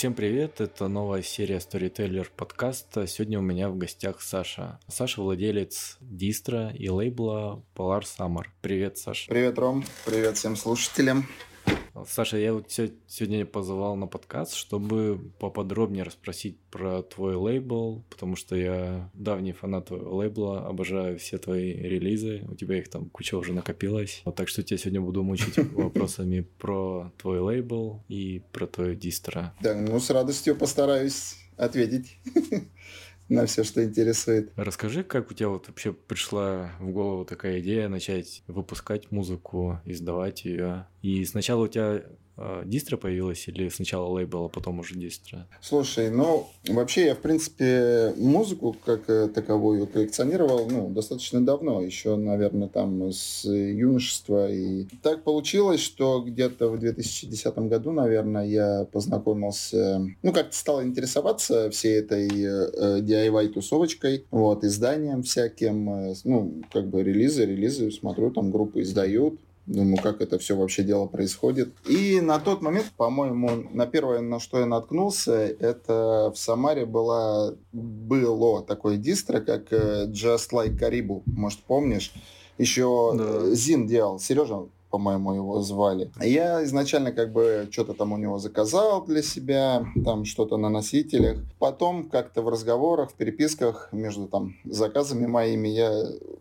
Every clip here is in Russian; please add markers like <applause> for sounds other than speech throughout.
Всем привет, это новая серия Storyteller подкаста. Сегодня у меня в гостях Саша. Саша владелец дистра и лейбла Polar Summer. Привет, Саша. Привет, Ром. Привет всем слушателям. Саша, я вот сегодня позвал на подкаст, чтобы поподробнее расспросить про твой лейбл, потому что я давний фанат твоего лейбла, обожаю все твои релизы, у тебя их там куча уже накопилось. Вот так что я сегодня буду мучить <laughs> вопросами про твой лейбл и про твою дистро. Да, ну с радостью постараюсь ответить. <laughs> на все, что интересует. Расскажи, как у тебя вот вообще пришла в голову такая идея начать выпускать музыку, издавать ее. И сначала у тебя дистро появилась или сначала лейбл, а потом уже дистро? Слушай, ну, вообще я, в принципе, музыку как э, таковую коллекционировал, ну, достаточно давно, еще, наверное, там с юношества. И так получилось, что где-то в 2010 году, наверное, я познакомился, ну, как-то стал интересоваться всей этой э, DIY-тусовочкой, вот, изданием всяким, э, ну, как бы релизы, релизы, смотрю, там группы издают, Думаю, как это все вообще дело происходит. И на тот момент, по-моему, на первое, на что я наткнулся, это в Самаре была, было такое дистро, как э, Just Like Caribou, может, помнишь? Еще да. Зин делал, Сережа по-моему, его звали. Я изначально как бы что-то там у него заказал для себя, там что-то на носителях. Потом как-то в разговорах, в переписках между там заказами моими я,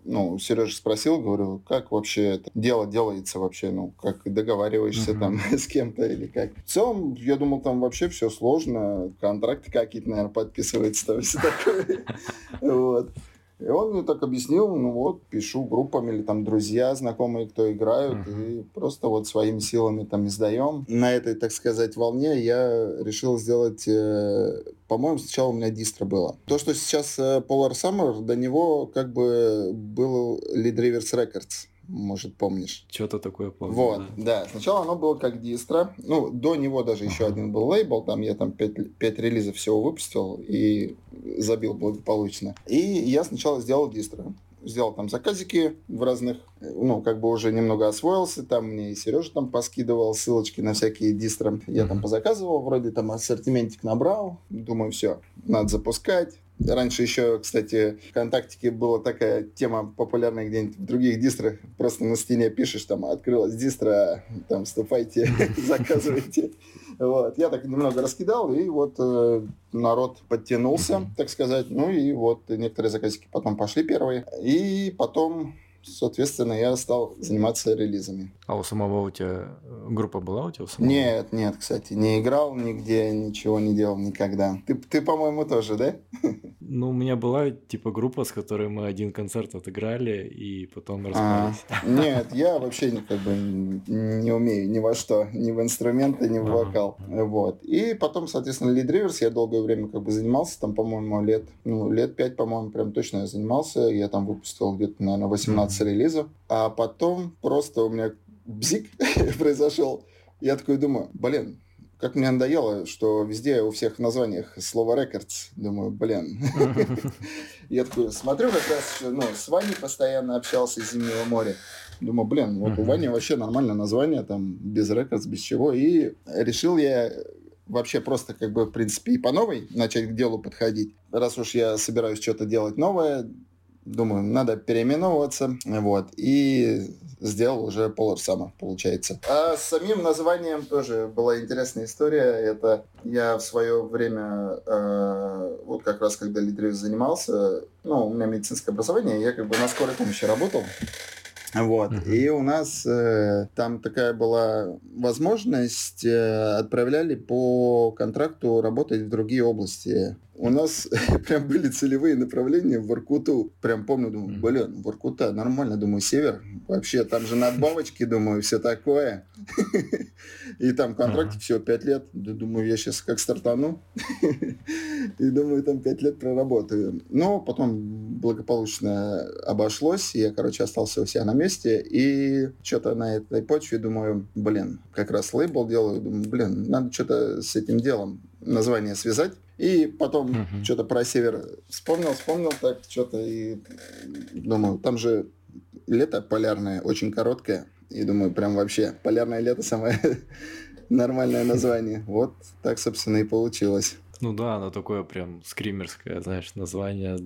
ну, Сережа спросил, говорю, как вообще это дело делается вообще, ну, как договариваешься uh-huh. там <laughs> с кем-то или как. В целом, я думал, там вообще все сложно, контракты какие-то, наверное, подписываются, там все <laughs> такое. Вот. И он мне так объяснил, ну вот, пишу группами или там друзья, знакомые, кто играют, uh-huh. и просто вот своими силами там издаем. На этой, так сказать, волне я решил сделать, э, по-моему, сначала у меня дистро было. То, что сейчас э, Polar Summer, до него как бы был Lead Rivers Records может, помнишь. Что-то такое помню. Вот, да. да. Сначала оно было как дистро. Ну, до него даже еще один был лейбл. Там я там 5, 5 релизов всего выпустил и забил благополучно. И я сначала сделал дистро сделал там заказики в разных, ну, как бы уже немного освоился, там мне и Сережа там поскидывал ссылочки на всякие дистро. Я там позаказывал, вроде там ассортиментик набрал, думаю, все, надо запускать. Раньше еще, кстати, в ВКонтактике была такая тема популярная где-нибудь в других дистрах. Просто на стене пишешь, там, открылась дистро, там, вступайте, <laughs> заказывайте. Вот. Я так немного раскидал, и вот э, народ подтянулся, так сказать. Ну и вот некоторые заказики потом пошли первые. И потом соответственно, я стал заниматься релизами. А у самого у тебя э, группа была у тебя? У самого? Нет, нет, кстати, не играл нигде, ничего не делал никогда. Ты, ты по-моему, тоже, да? Ну, у меня была, типа, группа, с которой мы один концерт отыграли и потом а, распались. А, нет, я вообще как бы не умею ни во что, ни в инструменты, ни в вокал. Вот. И потом, соответственно, Lead Rivers я долгое время как бы занимался, там, по-моему, лет, ну, лет пять, по-моему, прям точно я занимался. Я там выпустил где-то, наверное, 18 релизов. А потом просто у меня бзик <laughs> произошел. Я такой думаю, блин, как мне надоело, что везде у всех в названиях слово «рекордс». Думаю, блин. <laughs> Я такой смотрю, как раз ну, с Ваней постоянно общался из Зимнего моря. Думаю, блин, вот у Вани вообще нормальное название, там, без рекордс, без чего. И решил я вообще просто, как бы, в принципе, и по новой начать к делу подходить. Раз уж я собираюсь что-то делать новое, думаю, надо переименовываться, вот, и сделал уже Summer, получается. А с самим названием тоже была интересная история. Это я в свое время, э, вот как раз когда лидером занимался, ну, у меня медицинское образование, я как бы на скорой помощи работал. Вот. Uh-huh. И у нас э, там такая была возможность, э, отправляли по контракту работать в другие области у нас <laughs> прям были целевые направления в Воркуту. Прям помню, думаю, блин, Воркута, нормально, думаю, север. Вообще, там же надбавочки, думаю, все такое. <laughs> И там контракт всего 5 лет. Думаю, я сейчас как стартану. <laughs> И думаю, там 5 лет проработаю. Но потом благополучно обошлось. Я, короче, остался у себя на месте. И что-то на этой почве думаю, блин, как раз лейбл делаю. Думаю, блин, надо что-то с этим делом название связать. И потом uh-huh. что-то про север вспомнил, вспомнил так что-то и думаю, там же лето полярное, очень короткое. И думаю, прям вообще полярное лето самое <laughs> нормальное название. <laughs> Вот так, собственно, и получилось. Ну да, оно такое прям скримерское, знаешь, название.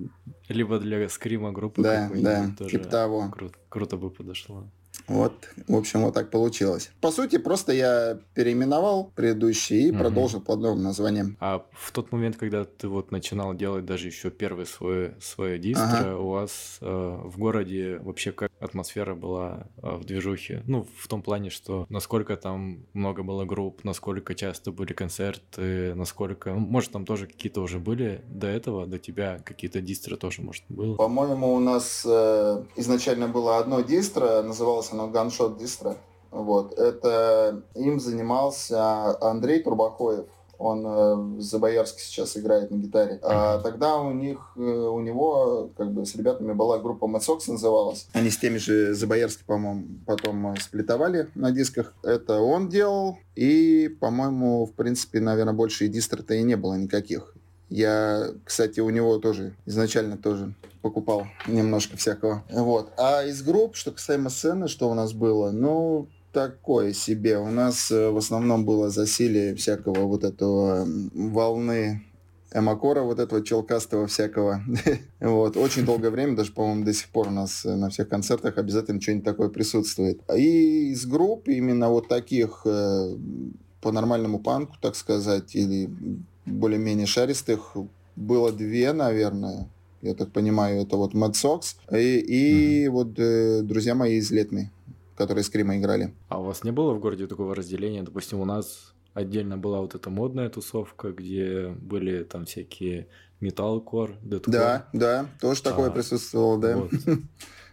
Либо для скрима группы да, да, тоже типа того. Круто, круто бы подошло. Вот, в общем, вот так получилось. По сути, просто я переименовал предыдущий и угу. продолжил под новым названием. А в тот момент, когда ты вот начинал делать даже еще первый свой, свое дистро, ага. у вас э, в городе вообще как атмосфера была э, в движухе? Ну, в том плане, что насколько там много было групп, насколько часто были концерты, насколько... Может, там тоже какие-то уже были до этого, до тебя какие-то дистро тоже, может, было? По-моему, у нас э, изначально было одно дистро, называлось оно Gunshot Distro. Вот. Это им занимался Андрей Турбакоев. Он э, в Забоярске сейчас играет на гитаре. А тогда у них, э, у него, как бы с ребятами была группа Mad Sox называлась. Они с теми же Забоярски, по-моему, потом сплитовали на дисках. Это он делал. И, по-моему, в принципе, наверное, больше и дистро-то и не было никаких. Я, кстати, у него тоже изначально тоже покупал немножко всякого. Вот. А из групп, что касаемо сцены, что у нас было, ну, такое себе. У нас э, в основном было засилие всякого вот этого волны эмакора, вот этого челкастого всякого. <laughs> вот. Очень долгое время, даже, по-моему, до сих пор у нас э, на всех концертах обязательно что-нибудь такое присутствует. И из групп именно вот таких э, по нормальному панку, так сказать, или более-менее шаристых было две, наверное. Я так понимаю, это вот Mad Sox и, и mm-hmm. вот э, друзья мои из Летны, которые с Крима играли. А у вас не было в городе такого разделения? Допустим, у нас отдельно была вот эта модная тусовка, где были там всякие металкор, дедкор. Да, да, тоже а, такое присутствовало, да. Вот. <laughs>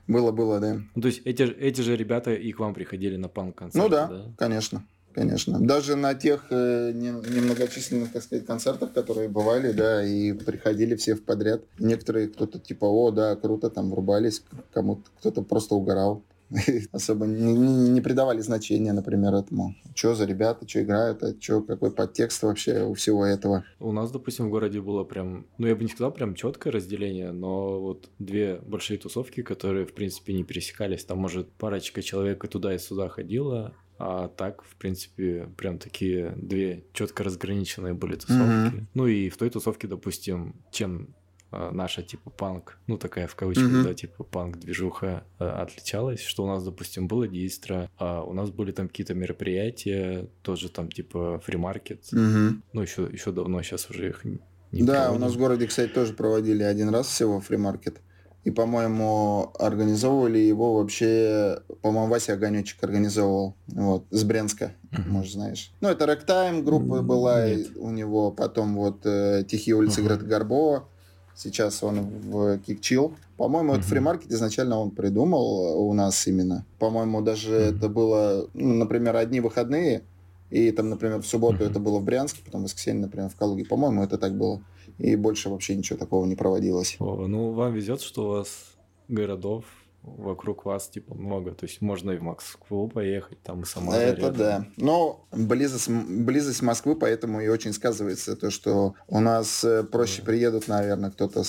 Было, было, да. Ну, то есть эти, эти же ребята и к вам приходили на панк-концерты, Ну да, да, конечно конечно. Даже на тех э, немногочисленных, так сказать, концертах, которые бывали, да, и приходили все в подряд. Некоторые кто-то типа, о, да, круто, там врубались, кому-то кто-то просто угорал. <laughs> Особо не, не, не придавали значения, например, этому. Что за ребята, что играют, а что, какой подтекст вообще у всего этого. У нас, допустим, в городе было прям, ну я бы не сказал прям четкое разделение, но вот две большие тусовки, которые, в принципе, не пересекались. Там, может, парочка человек и туда, и сюда ходила, а так, в принципе, прям такие две четко разграниченные были тусовки. Mm-hmm. Ну и в той тусовке, допустим, чем а, наша типа панк, ну такая в кавычках, mm-hmm. да, типа панк-движуха а, отличалась, что у нас, допустим, было дистро, а у нас были там какие-то мероприятия, тоже там типа фримаркет, mm-hmm. ну еще, еще давно, сейчас уже их не Да, проводим. у нас в городе, кстати, тоже проводили один раз всего фримаркет. И, по-моему, организовывали его вообще, по-моему, Вася Огонечек организовывал, вот, с Брянска, uh-huh. может, знаешь. Ну, это Рэктайм группа была Нет. у него, потом вот э, Тихие улицы uh-huh. Грета Горбова, сейчас он в Кикчил. По-моему, uh-huh. это фримаркет изначально он придумал у нас именно. По-моему, даже uh-huh. это было, ну, например, одни выходные, и там, например, в субботу uh-huh. это было в Брянске, потом в воскресенье, например, в Калуге. По-моему, это так было и больше вообще ничего такого не проводилось. О, ну, вам везет, что у вас городов вокруг вас типа много, то есть можно и в Москву поехать, там и сама. Это рядом. да. Но близость, близость Москвы, поэтому и очень сказывается то, что у нас э, проще да. приедут, наверное, кто-то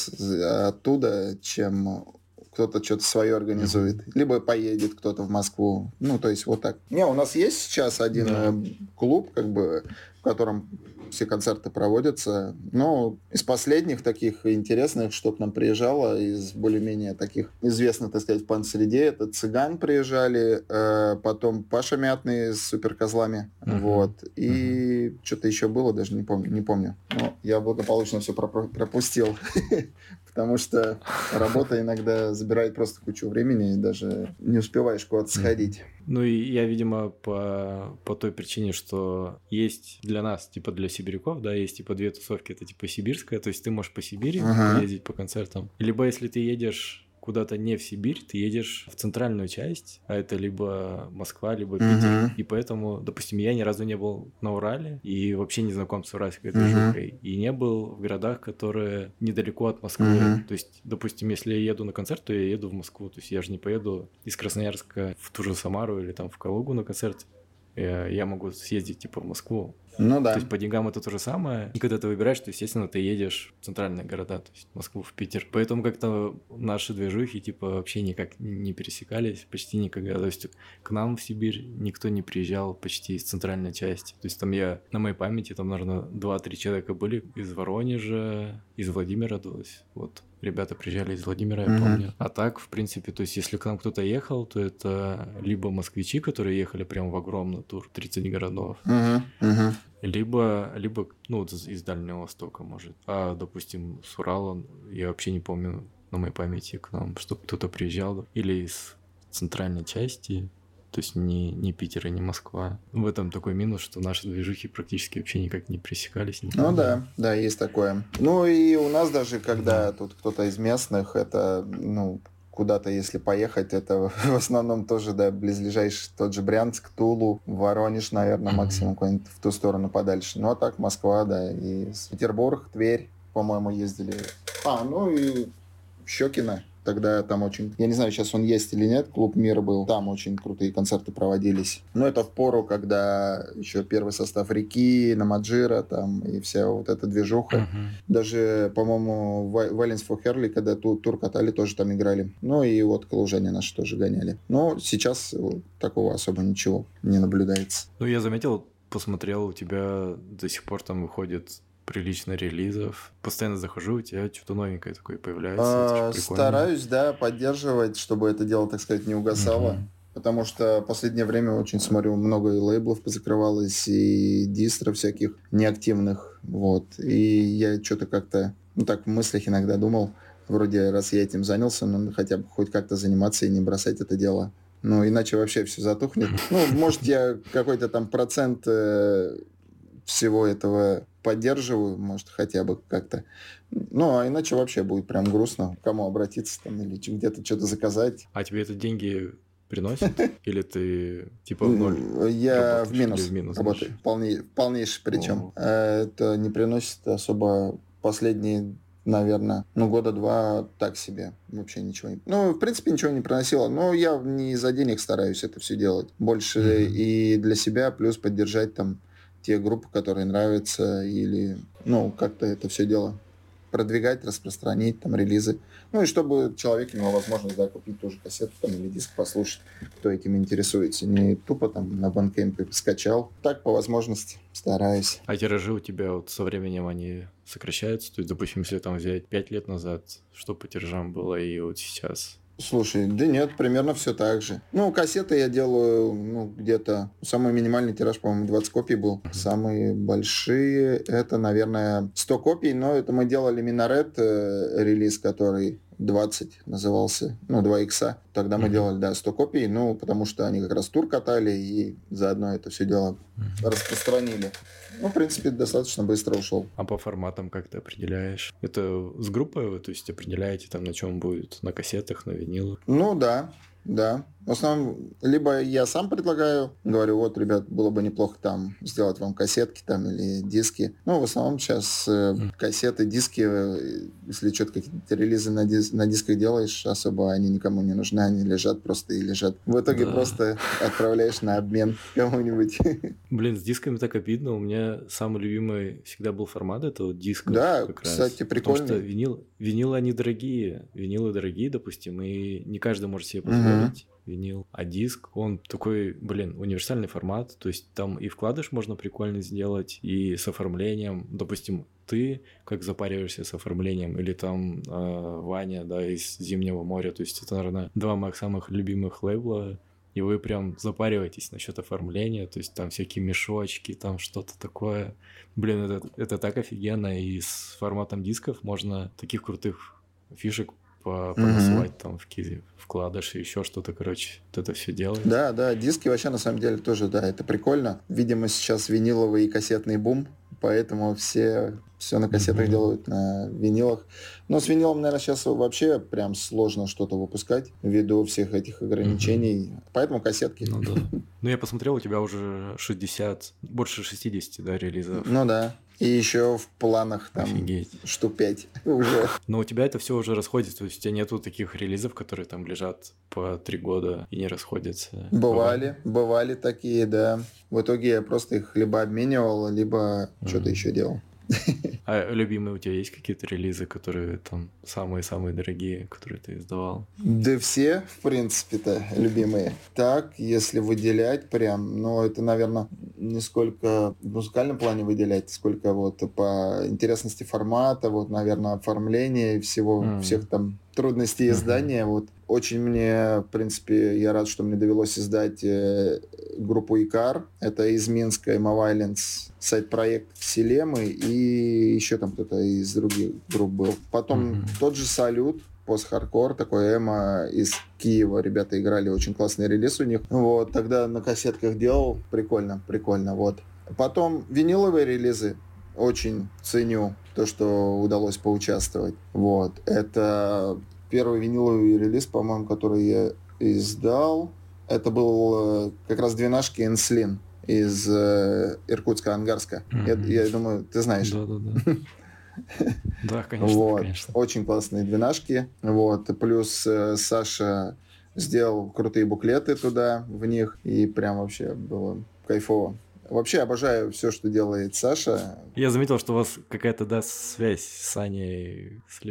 оттуда, чем кто-то что-то свое организует. Mm-hmm. Либо поедет кто-то в Москву. Ну, то есть вот так. Не, у нас есть сейчас один да. Э, клуб, как бы, в котором все концерты проводятся. Но из последних таких интересных, что к нам приезжало, из более-менее таких известных, так сказать, в пан-среде, это «Цыган» приезжали, э, потом Паша Мятный с суперкозлами, uh-huh. вот. И uh-huh. что-то еще было, даже не помню. Не помню. Но я благополучно все пропустил. <laughs> потому что работа иногда забирает просто кучу времени, и даже не успеваешь куда-то сходить. Ну и я, видимо, по, по той причине, что есть для нас, типа для сибиряков, да, есть типа две тусовки, это типа сибирская, то есть ты можешь по Сибири ага. ездить по концертам, либо если ты едешь куда-то не в Сибирь, ты едешь в центральную часть, а это либо Москва, либо Питер. Uh-huh. И поэтому, допустим, я ни разу не был на Урале и вообще не знаком с уральской движухой. Uh-huh. И не был в городах, которые недалеко от Москвы. Uh-huh. То есть, допустим, если я еду на концерт, то я еду в Москву. То есть я же не поеду из Красноярска в ту же Самару или там в Калугу на концерт. Я могу съездить типа в Москву. Ну да. То есть по деньгам это то же самое. И когда ты выбираешь, то, естественно, ты едешь в центральные города, то есть в Москву, в Питер. Поэтому как-то наши движухи типа вообще никак не пересекались, почти никогда. То есть к нам в Сибирь никто не приезжал почти из центральной части. То есть там я, на моей памяти, там, наверное, 2-3 человека были из Воронежа, из Владимира, то есть вот ребята приезжали из Владимира, я Мгм. помню. А так, в принципе, то есть если к нам кто-то ехал, то это либо москвичи, которые ехали прям в огромный тур, 30 городов, Мгм, мгм. либо, либо, ну, из, Дальнего Востока, может. А, допустим, с Урала, я вообще не помню на моей памяти к нам, что кто-то приезжал. Или из центральной части, то есть не, не Питер и не Москва. В этом такой минус, что наши движухи практически вообще никак не пересекались. Ну никогда. да, да, есть такое. Ну и у нас даже, когда тут кто-то из местных, это, ну, куда-то, если поехать, это <laughs> в основном тоже, да, близлежащий тот же Брянск, Тулу, Воронеж, наверное, максимум куда-нибудь в ту сторону подальше. Ну а так Москва, да, и Петербург, Тверь, по-моему, ездили. А, ну и Щекино. Тогда там очень... Я не знаю, сейчас он есть или нет, клуб «Мир» был. Там очень крутые концерты проводились. Но это в пору, когда еще первый состав «Реки», «Намаджира» там и вся вот эта движуха. Мгм. Даже, по-моему, Валенс for Херли, когда ту- тур катали, тоже там играли. Ну и вот калужане наши тоже гоняли. Но сейчас такого особо ничего не наблюдается. Ну, я заметил, посмотрел, у тебя до сих пор там выходит прилично релизов. Постоянно захожу, у тебя что-то новенькое такое появляется. А. Стараюсь, да, поддерживать, чтобы это дело, так сказать, не угасало. Мгм. Потому что в последнее время очень смотрю, много и лейблов позакрывалось, и дистров всяких неактивных. Вот. И я что-то как-то, ну так в мыслях иногда думал, вроде раз я этим занялся, ну хотя бы хоть как-то заниматься и не бросать это дело. Ну, иначе вообще все затухнет. Ну, может, я какой-то там процент э, всего этого поддерживаю, может, хотя бы как-то. Ну, а иначе вообще будет прям грустно. Кому обратиться там или где-то что-то заказать. А тебе это деньги приносит? <laughs> Или ты типа в ноль? Я в минус, в минус работаю. Полней, полнейший причем. О. Э, Это не приносит особо последние, наверное, ну, года два так себе. Вообще ничего не... Ну, в принципе, ничего не приносило. Но я не за денег стараюсь это все делать. Больше Мгм. и для себя, плюс поддержать там те группы, которые нравятся, или, ну, как-то это все дело продвигать, распространить, там, релизы. Ну, и чтобы человек имел возможность, да, купить тоже кассету там, или диск послушать, кто этим интересуется. Не тупо там на банкемпе скачал. Так, по возможности, стараюсь. А тиражи у тебя вот со временем они сокращаются? То есть, допустим, если там взять 5 лет назад, что по тиражам было и вот сейчас? Слушай, да нет, примерно все так же. Ну, кассеты я делаю, ну, где-то... Самый минимальный тираж, по-моему, 20 копий был. Самые большие, это, наверное, 100 копий, но это мы делали Минарет э, релиз, который 20 назывался, ну, 2 икса. Тогда мы Мгм. делали, да, 100 копий, ну, потому что они как раз тур катали и заодно это все дело распространили. Ну, в принципе, достаточно быстро ушел. А по форматам как ты определяешь? Это с группой вы, то есть определяете там, на чем будет? На кассетах, на винилах? Ну да, да. В основном, либо я сам предлагаю, говорю, вот, ребят, было бы неплохо там сделать вам кассетки там или диски. Ну, в основном сейчас э, кассеты, диски, э, если что-то какие-то релизы на, дис- на дисках делаешь, особо они никому не нужны, они лежат просто и лежат. В итоге Да. просто отправляешь на обмен <laughs> кому-нибудь. Блин, с дисками так обидно. У меня самый любимый всегда был формат этого диска. Да, кстати, Потому что винил, винилы, они дорогие. Винилы дорогие, допустим, и не каждый может себе позволить винил. А диск, он такой, блин, универсальный формат. То есть там и вкладыш можно прикольно сделать, и с оформлением. Допустим, ты как запариваешься с оформлением, или там э, Ваня, да, из Зимнего моря. То есть это, наверное, два моих самых любимых лейбла. И вы прям запариваетесь насчет оформления, то есть там всякие мешочки, там что-то такое. Блин, это, это так офигенно, и с форматом дисков можно таких крутых фишек по- понасылать там в какие вкладыши, еще что-то, короче, вот это все делать. Да, да, диски вообще на самом деле тоже, да, это прикольно. Видимо, сейчас виниловый и кассетный бум, поэтому все все на кассетах Мгм. делают на винилах. Но с винилом, наверное, сейчас вообще прям сложно что-то выпускать ввиду всех этих ограничений. Поэтому кассетки. Ну да. Ну я посмотрел, у тебя уже 60, больше 60, да, релизов. Ну да. И еще в планах там Офигеть. штук 5 уже. <laughs> Но у тебя это все уже расходится, то есть у тебя нету таких релизов, которые там лежат по три года и не расходятся. Бывали, бывали такие, да. В итоге я просто их либо обменивал, либо mm-hmm. что-то еще делал. <laughs> А любимые у тебя есть какие-то релизы, которые там самые-самые дорогие, которые ты издавал? Да все, в принципе-то, любимые. Так, если выделять прям, ну, это, наверное, не сколько в музыкальном плане выделять, сколько вот по интересности формата, вот, наверное, оформления и всего, mm. всех там трудностей издания. Mm-hmm. Вот очень мне, в принципе, я рад, что мне довелось издать э, группу Икар. Это из Минска, Emma Violence, сайт-проект Селемы и еще там кто-то из других групп был. Потом mm-hmm. тот же Салют, пост-хардкор, такой Эма из Киева. Ребята играли, очень классный релиз у них. Вот, тогда на кассетках делал. Прикольно, прикольно, вот. Потом виниловые релизы очень ценю то, что удалось поучаствовать. Вот. Это первый виниловый релиз, по-моему, который я издал. Это был э, как раз двенашки Энслин из э, Иркутска, Ангарска. Mm-hmm. Я, я думаю, ты знаешь. Да-да-да. <laughs> Да, конечно, вот. конечно. Очень классные двенашки. Вот. Плюс э, Саша сделал крутые буклеты туда, в них, и прям вообще было кайфово. Вообще обожаю все, что делает Саша. Я заметил, что у вас какая-то, да, связь с Аней, с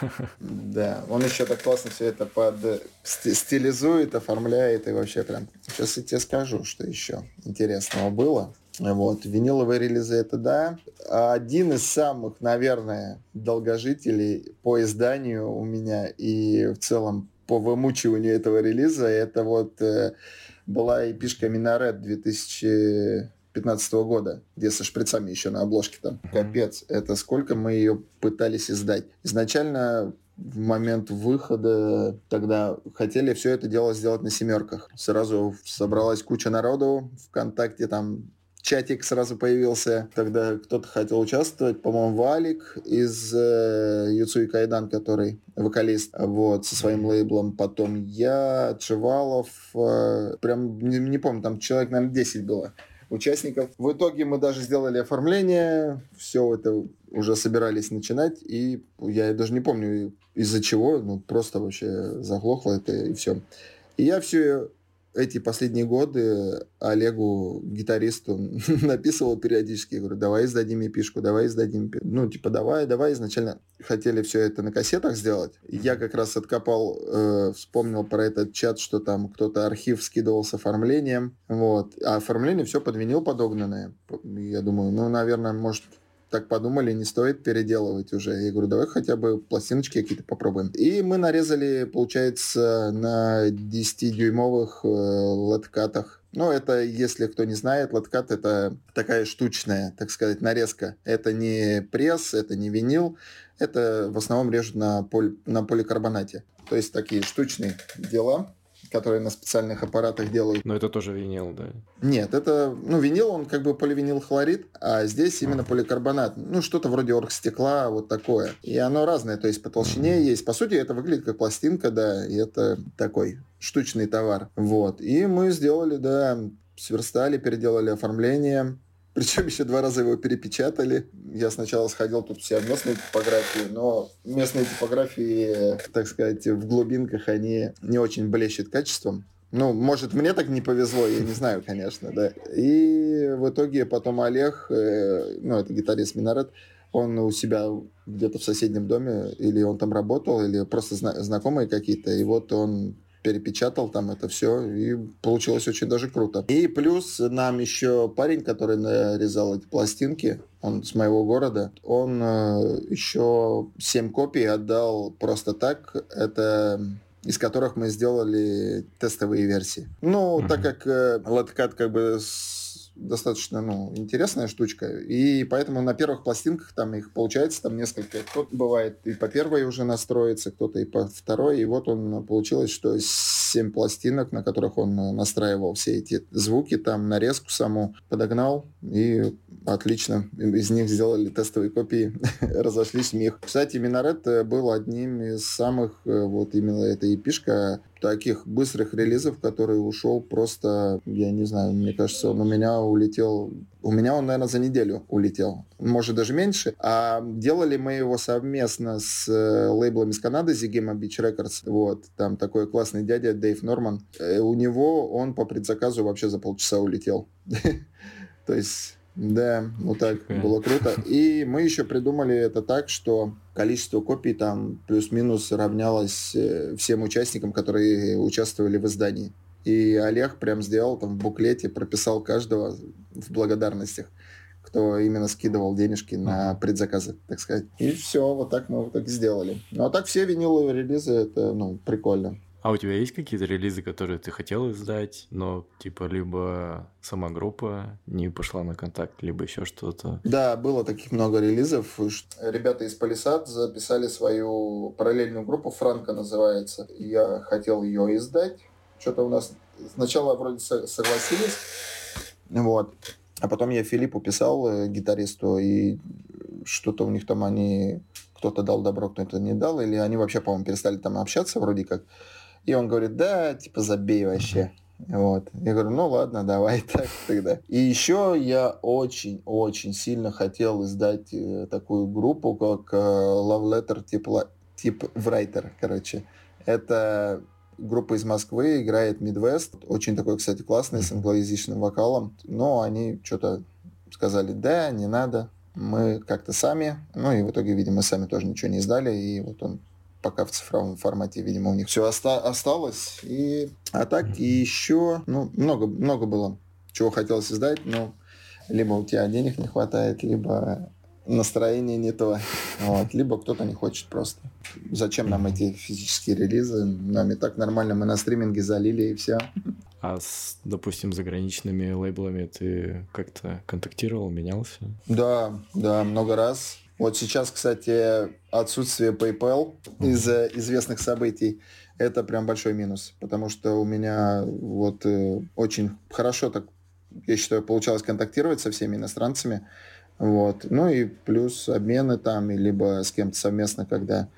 <laughs> Да, он еще так классно все это под стилизует, оформляет и вообще прям. Сейчас я тебе скажу, что еще интересного было. Вот, виниловые релизы это да. Один из самых, наверное, долгожителей по изданию у меня и в целом по вымучиванию этого релиза, это вот э, была эпишка Минарет 2015 года, где со шприцами еще на обложке там. Капец, это сколько мы ее пытались издать. Изначально в момент выхода тогда хотели все это дело сделать на семерках. Сразу собралась куча народу, ВКонтакте там чатик сразу появился. Тогда кто-то хотел участвовать, по-моему, Валик из э, Юцуи Кайдан, который вокалист, вот, со своим лейблом. Потом я, Чевалов, э, прям не, не помню, там человек, наверное, 10 было участников. В итоге мы даже сделали оформление, все это уже собирались начинать, и я даже не помню из-за чего, ну просто вообще заглохло это и все. И я все эти последние годы Олегу, гитаристу, <laughs> написывал периодически, говорю, давай издадим эпишку, давай издадим, ну, типа, давай, давай. Изначально хотели все это на кассетах сделать. Я как раз откопал, э, вспомнил про этот чат, что там кто-то архив скидывал с оформлением, вот. А оформление все под винил подогнанное. Я думаю, ну, наверное, может, так подумали, не стоит переделывать уже. Я говорю, давай хотя бы пластиночки какие-то попробуем. И мы нарезали, получается, на 10-дюймовых э, латкатах. Ну, это, если кто не знает, латкат это такая штучная, так сказать, нарезка. Это не пресс, это не винил. Это в основном режут на, поль, на поликарбонате. То есть такие штучные дела которые на специальных аппаратах делают. Но это тоже винил, да? Нет, это, ну, винил, он как бы поливинил хлорид, а здесь именно поликарбонат. Ну, что-то вроде оргстекла, вот такое. И оно разное, то есть по толщине mm-hmm. есть. По сути, это выглядит как пластинка, да, и это такой штучный товар. Вот. И мы сделали, да, сверстали, переделали оформление, причем еще два раза его перепечатали. Я сначала сходил тут все местные типографии, но местные типографии, так сказать, в глубинках они не очень блещут качеством. Ну, может, мне так не повезло, я не знаю, конечно, да. И в итоге потом Олег, э, ну, это гитарист Минарет, он у себя где-то в соседнем доме, или он там работал, или просто зна- знакомые какие-то, и вот он перепечатал там это все, и получилось очень даже круто. И плюс нам еще парень, который нарезал эти пластинки, он с моего города, он э, еще 7 копий отдал просто так. Это из которых мы сделали тестовые версии. Ну, mm-hmm. так как э, Ладкат как бы с достаточно ну, интересная штучка. И поэтому на первых пластинках там их получается там несколько. Кто-то бывает и по первой уже настроится, кто-то и по второй. И вот он получилось, что семь пластинок, на которых он настраивал все эти звуки, там нарезку саму подогнал. И отлично. Из них сделали тестовые копии, <laughs> разошлись в них. Кстати, Минарет был одним из самых, э, вот именно эта эпишка, таких быстрых релизов, который ушел просто, я не знаю, мне кажется, он у меня улетел, у меня он, наверное, за неделю улетел, может даже меньше. А делали мы его совместно с э, лейблами из Канады, Zigema Beach Records, вот, там такой классный дядя Дэйв Норман. Э, у него он по предзаказу вообще за полчаса улетел. <laughs> То есть да, вот так было круто. И мы еще придумали это так, что количество копий там плюс-минус равнялось э, всем участникам, которые участвовали в издании. И Олег прям сделал там в буклете, прописал каждого в благодарностях, кто именно скидывал денежки на предзаказы, так сказать. И все, вот так мы вот так сделали. Ну а так все виниловые релизы, это, ну, прикольно. А у тебя есть какие-то релизы, которые ты хотел издать, но типа либо сама группа не пошла на контакт, либо еще что-то? Да, было таких много релизов. Ребята из Палисад записали свою параллельную группу, Франко называется. Я хотел ее издать. Что-то у нас сначала вроде согласились. Вот. А потом я Филиппу писал, э, гитаристу, и что-то у них там они... Кто-то дал добро, кто-то не дал, или они вообще, по-моему, перестали там общаться вроде как. И он говорит, да, типа, забей вообще. Вот. Я говорю, ну ладно, давай <laughs> так тогда. И еще я очень-очень сильно хотел издать э, такую группу, как э, Love Letter типа, тип Writer, короче. Это группа из Москвы, играет Midwest. Очень такой, кстати, классный, с англоязычным вокалом. Но они что-то сказали, да, не надо. Мы как-то сами. Ну и в итоге, видимо, сами тоже ничего не издали. И вот он пока в цифровом формате, видимо, у них все оста- осталось. И, а так и еще, ну, много, много было, чего хотелось издать, но либо у тебя денег не хватает, либо настроение не то, <laughs> вот, либо кто-то не хочет просто. Зачем нам эти физические релизы? Нам и так нормально, мы на стриминге залили и все. А с, допустим, заграничными лейблами ты как-то контактировал, менялся? Да, да, много раз. Вот сейчас, кстати, отсутствие PayPal из-за известных событий это прям большой минус, потому что у меня вот э, очень хорошо так, я считаю, получалось контактировать со всеми иностранцами. Вот. Ну и плюс обмены там, либо с кем-то совместно, когда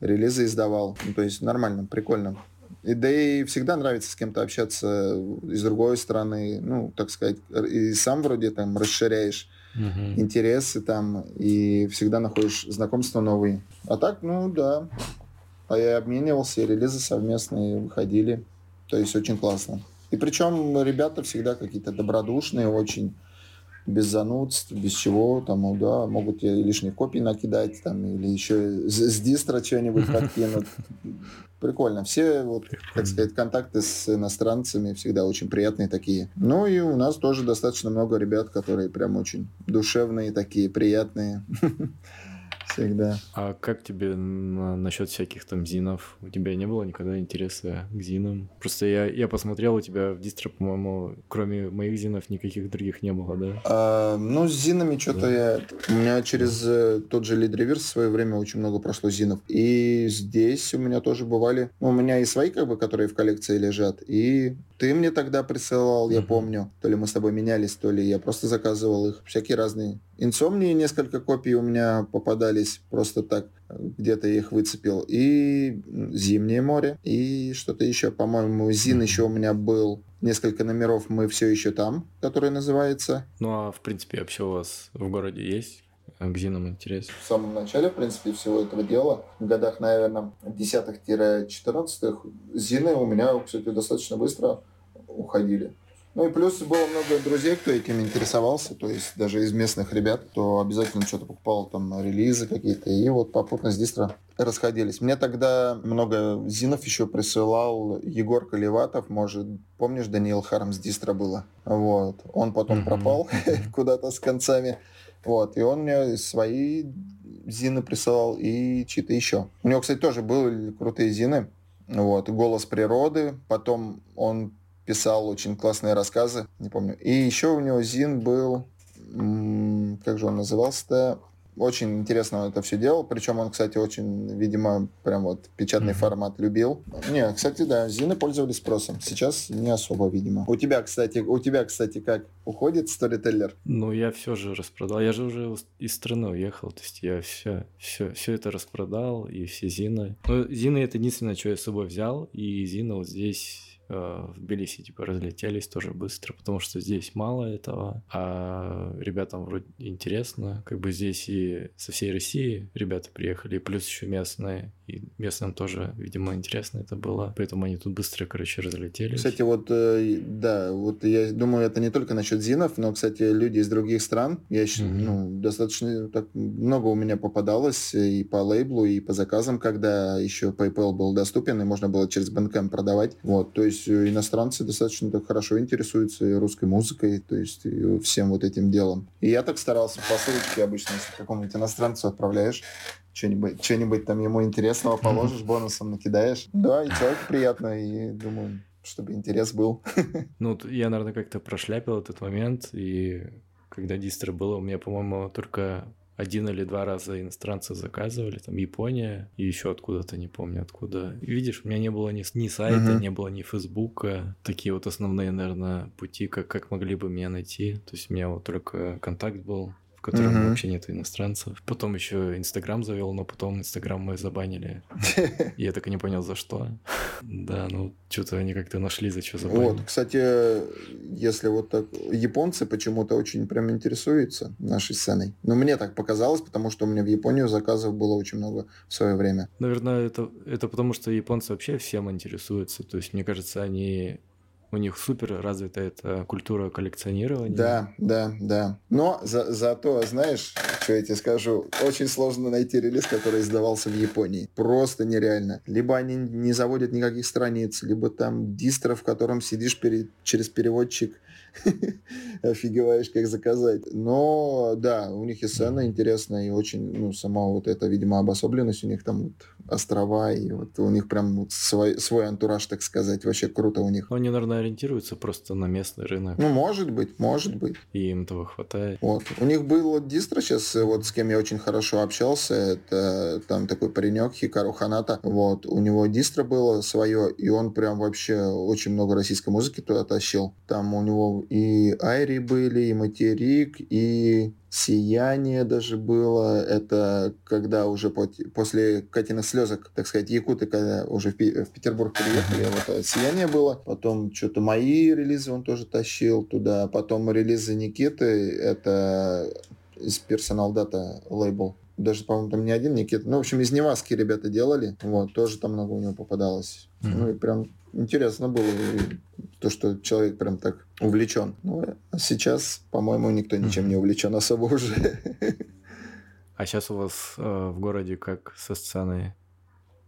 релизы издавал. Ну, то есть нормально, прикольно. И, да и всегда нравится с кем-то общаться из другой страны, ну, так сказать, и сам вроде там расширяешь угу. интересы там, и всегда находишь знакомства новые. А так, ну да. А я обменивался, и релизы совместные выходили. То есть очень классно. И причем ребята всегда какие-то добродушные, очень без занудств, без чего, там, ну, да, могут тебе лишние копии накидать, там, или еще с, с дистро что-нибудь <laughs> подкинут. Прикольно. Все, вот, как сказать, контакты с иностранцами всегда очень приятные такие. Ну и у нас тоже достаточно много ребят, которые прям очень душевные такие, приятные. <laughs> всегда. А как тебе на, насчет всяких там зинов? У тебя не было никогда интереса к зинам? Просто я, я посмотрел, у тебя в дистро, по-моему, кроме моих зинов никаких других не было, да? А, ну, с зинами что-то да. я... У меня через э, тот же Lead Reverse в свое время очень много прошло зинов. И здесь у меня тоже бывали... Ну, у меня и свои, как бы, которые в коллекции лежат, и ты мне тогда присылал, я помню. То ли мы с тобой менялись, то ли я просто заказывал их. Всякие разные. Инсомнии несколько копий у меня попадались просто так. Где-то я их выцепил. И Зимнее море. И что-то еще. По-моему, Зин еще у меня был. Несколько номеров мы все еще там, который называется. Ну, а в принципе вообще у вас в городе есть к Зинам интерес? В самом начале, в принципе, всего этого дела, в годах, наверное, 10-14, Зины у меня, кстати, достаточно быстро уходили. Ну и плюс было много друзей, кто этим интересовался, то есть даже из местных ребят, кто обязательно что-то покупал, там релизы какие-то, и вот попутно с дистро расходились. Мне тогда много зинов еще присылал Егор Колеватов, может, помнишь, Даниил Харм с дистро было? Вот. Он потом mm-hmm. пропал <laughs> куда-то с концами. Вот. И он мне свои зины присылал и чьи-то еще. У него, кстати, тоже были крутые зины. Вот. «Голос природы». Потом он писал очень классные рассказы, не помню. И еще у него Зин был, как же он назывался-то? очень интересно это все делал. Причем он, кстати, очень, видимо, прям вот печатный mm-hmm. формат любил. Не, кстати, да, Зины пользовались спросом. Сейчас не особо, видимо. У тебя, кстати, у тебя, кстати, как уходит сторителлер? Ну, я все же распродал. Я же уже из страны уехал. То есть я все, все, все это распродал, и все Зины. Ну, Зины это единственное, что я с собой взял. И Зина вот здесь Э, в Тбилиси типа разлетелись тоже быстро, потому что здесь мало этого, а ребятам вроде интересно, как бы здесь и со всей России ребята приехали, плюс еще местные, и местным тоже, видимо, интересно это было, поэтому они тут быстро, короче, разлетелись. Кстати, вот, э, да, вот я думаю, это не только насчет зинов, но, кстати, люди из других стран, я еще, mm-hmm. ну, достаточно так много у меня попадалось и по лейблу, и по заказам, когда еще PayPal был доступен, и можно было через Bandcamp продавать, вот, то есть э, иностранцы достаточно так хорошо интересуются и русской музыкой, то есть всем вот этим делом. И я так старался по ссылочке обычно, если какому-нибудь иностранцу отправляешь, что-нибудь, что-нибудь там ему интересного <laughs> положишь, бонусом накидаешь. Да, и человек приятно, и думаю, чтобы интерес был. <laughs> Ну, я, наверное, как-то прошляпил этот момент, и когда дистро было, у меня, по-моему, только один или два раза иностранцы заказывали, там Япония и еще откуда-то, не помню откуда. И видишь, у меня не было ни, ни сайта, uh-huh. не было ни Фейсбука. Такие вот основные, наверное, пути, как, как могли бы меня найти. То есть у меня вот только контакт был в котором mm-hmm. вообще нет иностранцев. Потом еще Инстаграм завел, но потом Инстаграм мы забанили. <laughs> Я так и не понял, за что. Да, ну, что-то они как-то нашли, за что забанили. Вот, кстати, если вот так... Японцы почему-то очень прям интересуются нашей сценой. Но мне так показалось, потому что у меня в Японию заказов было очень много в свое время. Наверное, это, это потому, что японцы вообще всем интересуются. То есть, мне кажется, они у них супер развита эта культура коллекционирования. Да, да, да. Но за, зато, знаешь, что я тебе скажу, очень сложно найти релиз, который издавался в Японии. Просто нереально. Либо они не заводят никаких страниц, либо там дистро, в котором сидишь перед, через переводчик <laughs> офигеваешь, как заказать. Но да, у них и сцена интересная, и очень, ну, сама вот эта, видимо, обособленность у них там вот острова, и вот у них прям вот свой, свой антураж, так сказать, вообще круто у них. Они, наверное, ориентируются просто на местный рынок. Ну, может быть, может быть. И им этого хватает. Вот. У них был вот дистро сейчас, вот с кем я очень хорошо общался, это там такой паренек Хикару Ханата, вот, у него дистро было свое, и он прям вообще очень много российской музыки туда тащил. Там у него и Айри были, и Материк, и Сияние даже было. Это когда уже после Катиных слезок, так сказать, якуты, когда уже в, Петербург приехали, вот э, Сияние было. Потом что-то мои релизы он тоже тащил туда. Потом релизы Никиты, это из Personal Data лейбл даже, по-моему, там не один Никита. Ну, в общем, из Неваски ребята делали. Вот, тоже там много у него попадалось. Mm-hmm. Ну, и прям интересно было то, что человек прям так увлечен. Ну, а сейчас, по-моему, никто ничем не увлечен особо уже. А сейчас у вас э, в городе как со сценой?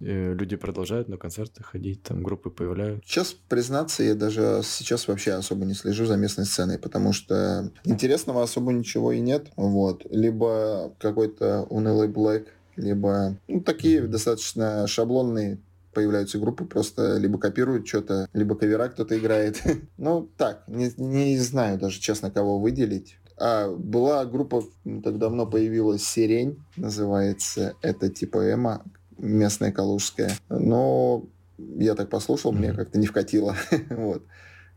Э, люди продолжают на концерты ходить, там группы появляются. Сейчас, признаться, я даже сейчас вообще особо не слежу за местной сценой, потому что интересного особо ничего и нет. Вот. Либо какой-то унылый Black, либо ну, такие достаточно шаблонные появляются группы, просто либо копируют что-то, либо кавера кто-то играет. <laughs> ну, так, не, не знаю даже, честно, кого выделить. А, была группа, так давно появилась «Сирень», называется. Это типа эмо, местная калужская. Но я так послушал, mm-hmm. мне как-то не вкатило. <laughs> вот.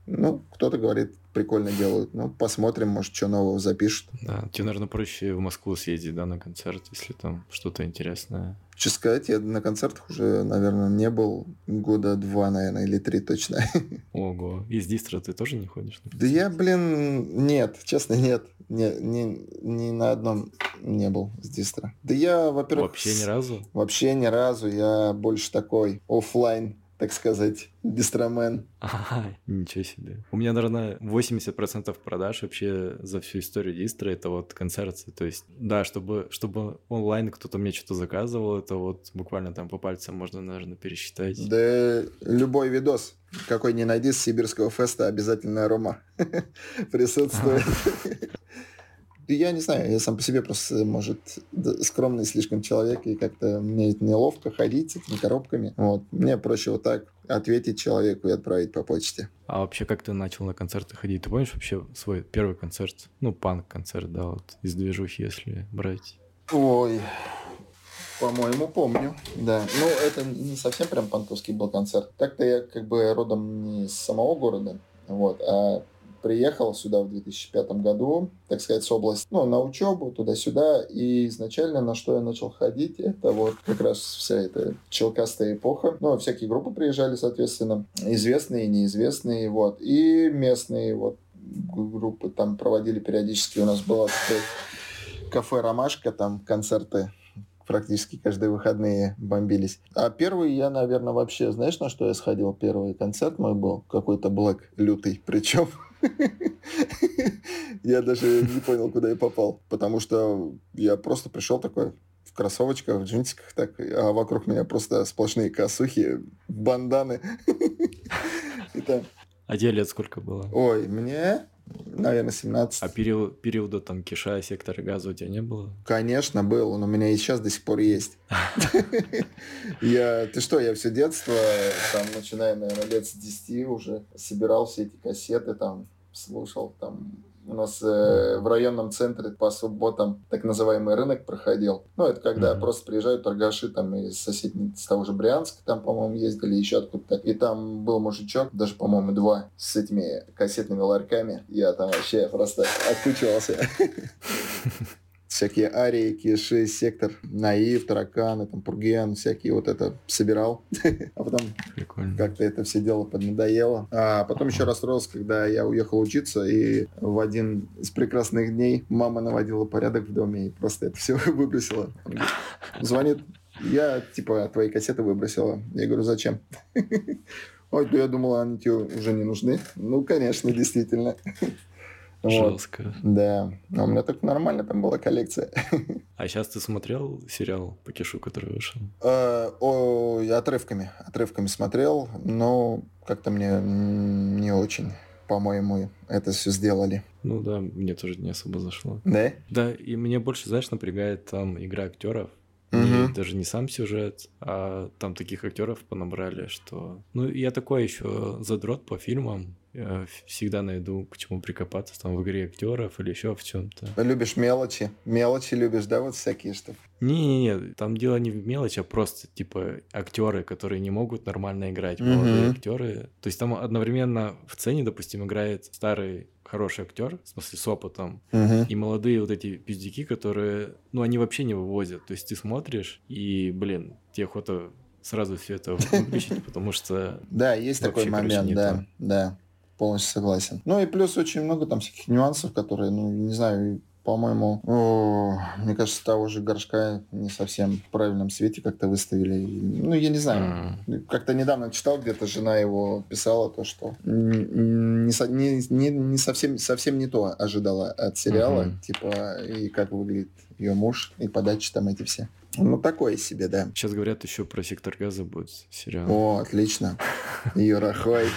Ну, кто-то говорит, прикольно делают. Ну, посмотрим, может, что нового запишут. Да, тебе, наверное, проще в Москву съездить, да, на концерт, если там что-то интересное. Честно сказать, я на концертах уже, наверное, не был года два, наверное, или три точно. <laughs> Ого. Из дистро ты тоже не ходишь? Да я, блин, нет, честно, нет. Не, не, ни на одном не был с дистро. Да я, во-первых... Вообще ни разу? Вообще ни разу. Я больше такой офлайн так сказать, дистромен. Ага, ничего себе. У меня, наверное, 80% продаж вообще за всю историю дистро — это вот концерты. То есть, да, чтобы, чтобы онлайн кто-то мне что-то заказывал, это вот буквально там по пальцам можно, наверное, пересчитать. Да любой видос, какой не найди с сибирского феста, обязательно арома <laughs> присутствует. <laughs> Я не знаю, я сам по себе просто, может, скромный слишком человек, и как-то мне неловко ходить с этими коробками. Вот. Мне проще вот так ответить человеку и отправить по почте. А вообще, как ты начал на концерты ходить? Ты помнишь вообще свой первый концерт? Ну, панк-концерт, да, вот из движухи, если брать. Ой, по-моему, помню, да. Ну, это не совсем прям понтовский был концерт. Так-то я как бы родом не из самого города, вот, а приехал сюда в 2005 году, так сказать, с области, ну, на учебу, туда-сюда, и изначально на что я начал ходить, это вот как раз вся эта челкастая эпоха. Ну, всякие группы приезжали, соответственно, известные неизвестные, вот, и местные, вот, группы там проводили периодически, у нас было кафе «Ромашка», там концерты практически каждые выходные бомбились. А первый я, наверное, вообще, знаешь, на что я сходил? Первый концерт мой был, какой-то Блэк лютый, причем я даже не понял, куда я попал, потому что я просто пришел такой в кроссовочках, в джинсиках, так, а вокруг меня просто сплошные косухи, банданы. <laughs> А тебе лет сколько было? Ой, мне наверное, 17. А период, периода там киша, сектора газа у тебя не было? Конечно, был. Он у меня и сейчас до сих пор есть. <laughs> Я, ты что, я все детство, там, начиная, наверное, лет с 10 уже собирал все эти кассеты, там, слушал, там, у нас э, в районном центре по субботам так называемый рынок проходил. Ну, это когда mm-hmm. просто приезжают торгаши там из соседней, с того же Брянска, там, по-моему, ездили еще откуда-то. И там был мужичок, даже, по-моему, два с этими кассетными ларьками. Я там вообще просто откучивался. <laughs> всякие арии, киши, сектор, наив, тараканы, там, пурген, всякие вот это собирал. <laughs> а потом как-то это все дело поднадоело. А потом еще расстроился, когда я уехал учиться, и в один из прекрасных дней мама наводила порядок в доме и просто это все <laughs> выбросила. Звонит, я, типа, твои кассеты выбросила. Я говорю, зачем? <laughs> Ой, я думала, они тебе уже не нужны. Ну, конечно, действительно. Жестко. Вот. Да. Но у меня так нормально там была коллекция. <laughs> А сейчас ты смотрел сериал по Кишу, который вышел? Э, о, отрывками. Отрывками смотрел, но как-то мне не очень по-моему, это все сделали. Ну да, мне тоже не особо зашло. Да? Да, и мне больше, знаешь, напрягает там игра актеров. Угу. Не, даже не сам сюжет, а там таких актеров понабрали, что... Ну, я такой еще задрот по фильмам. Я всегда найду к чему прикопаться там в игре актеров или еще в чем-то. Любишь мелочи? Мелочи любишь, да, вот всякие что? Не-не-не, там дело не в мелочи, а просто типа актеры, которые не могут нормально играть, молодые угу. актеры. То есть там одновременно в сцене, допустим, играет старый хороший актер, в смысле с опытом, uh-huh. и молодые вот эти пиздюки, которые, ну, они вообще не вывозят. То есть ты смотришь, и, блин, тебе охота сразу все это выключить, <laughs> потому что... Да, есть такой момент, да, да, полностью согласен. Ну и плюс очень много там всяких нюансов, которые, ну, не знаю, по-моему, мне кажется, того же горшка не совсем в правильном свете как-то выставили. Ну, я не знаю. Mm. Как-то недавно читал, где-то жена его писала то, что не, не, не, не совсем, совсем не то ожидала от сериала. Mm-hmm. Типа, и как выглядит ее муж, и подачи там эти все. Ну, такое себе, да. Сейчас говорят, еще про сектор газа будет сериал. О, отлично. Юрахой.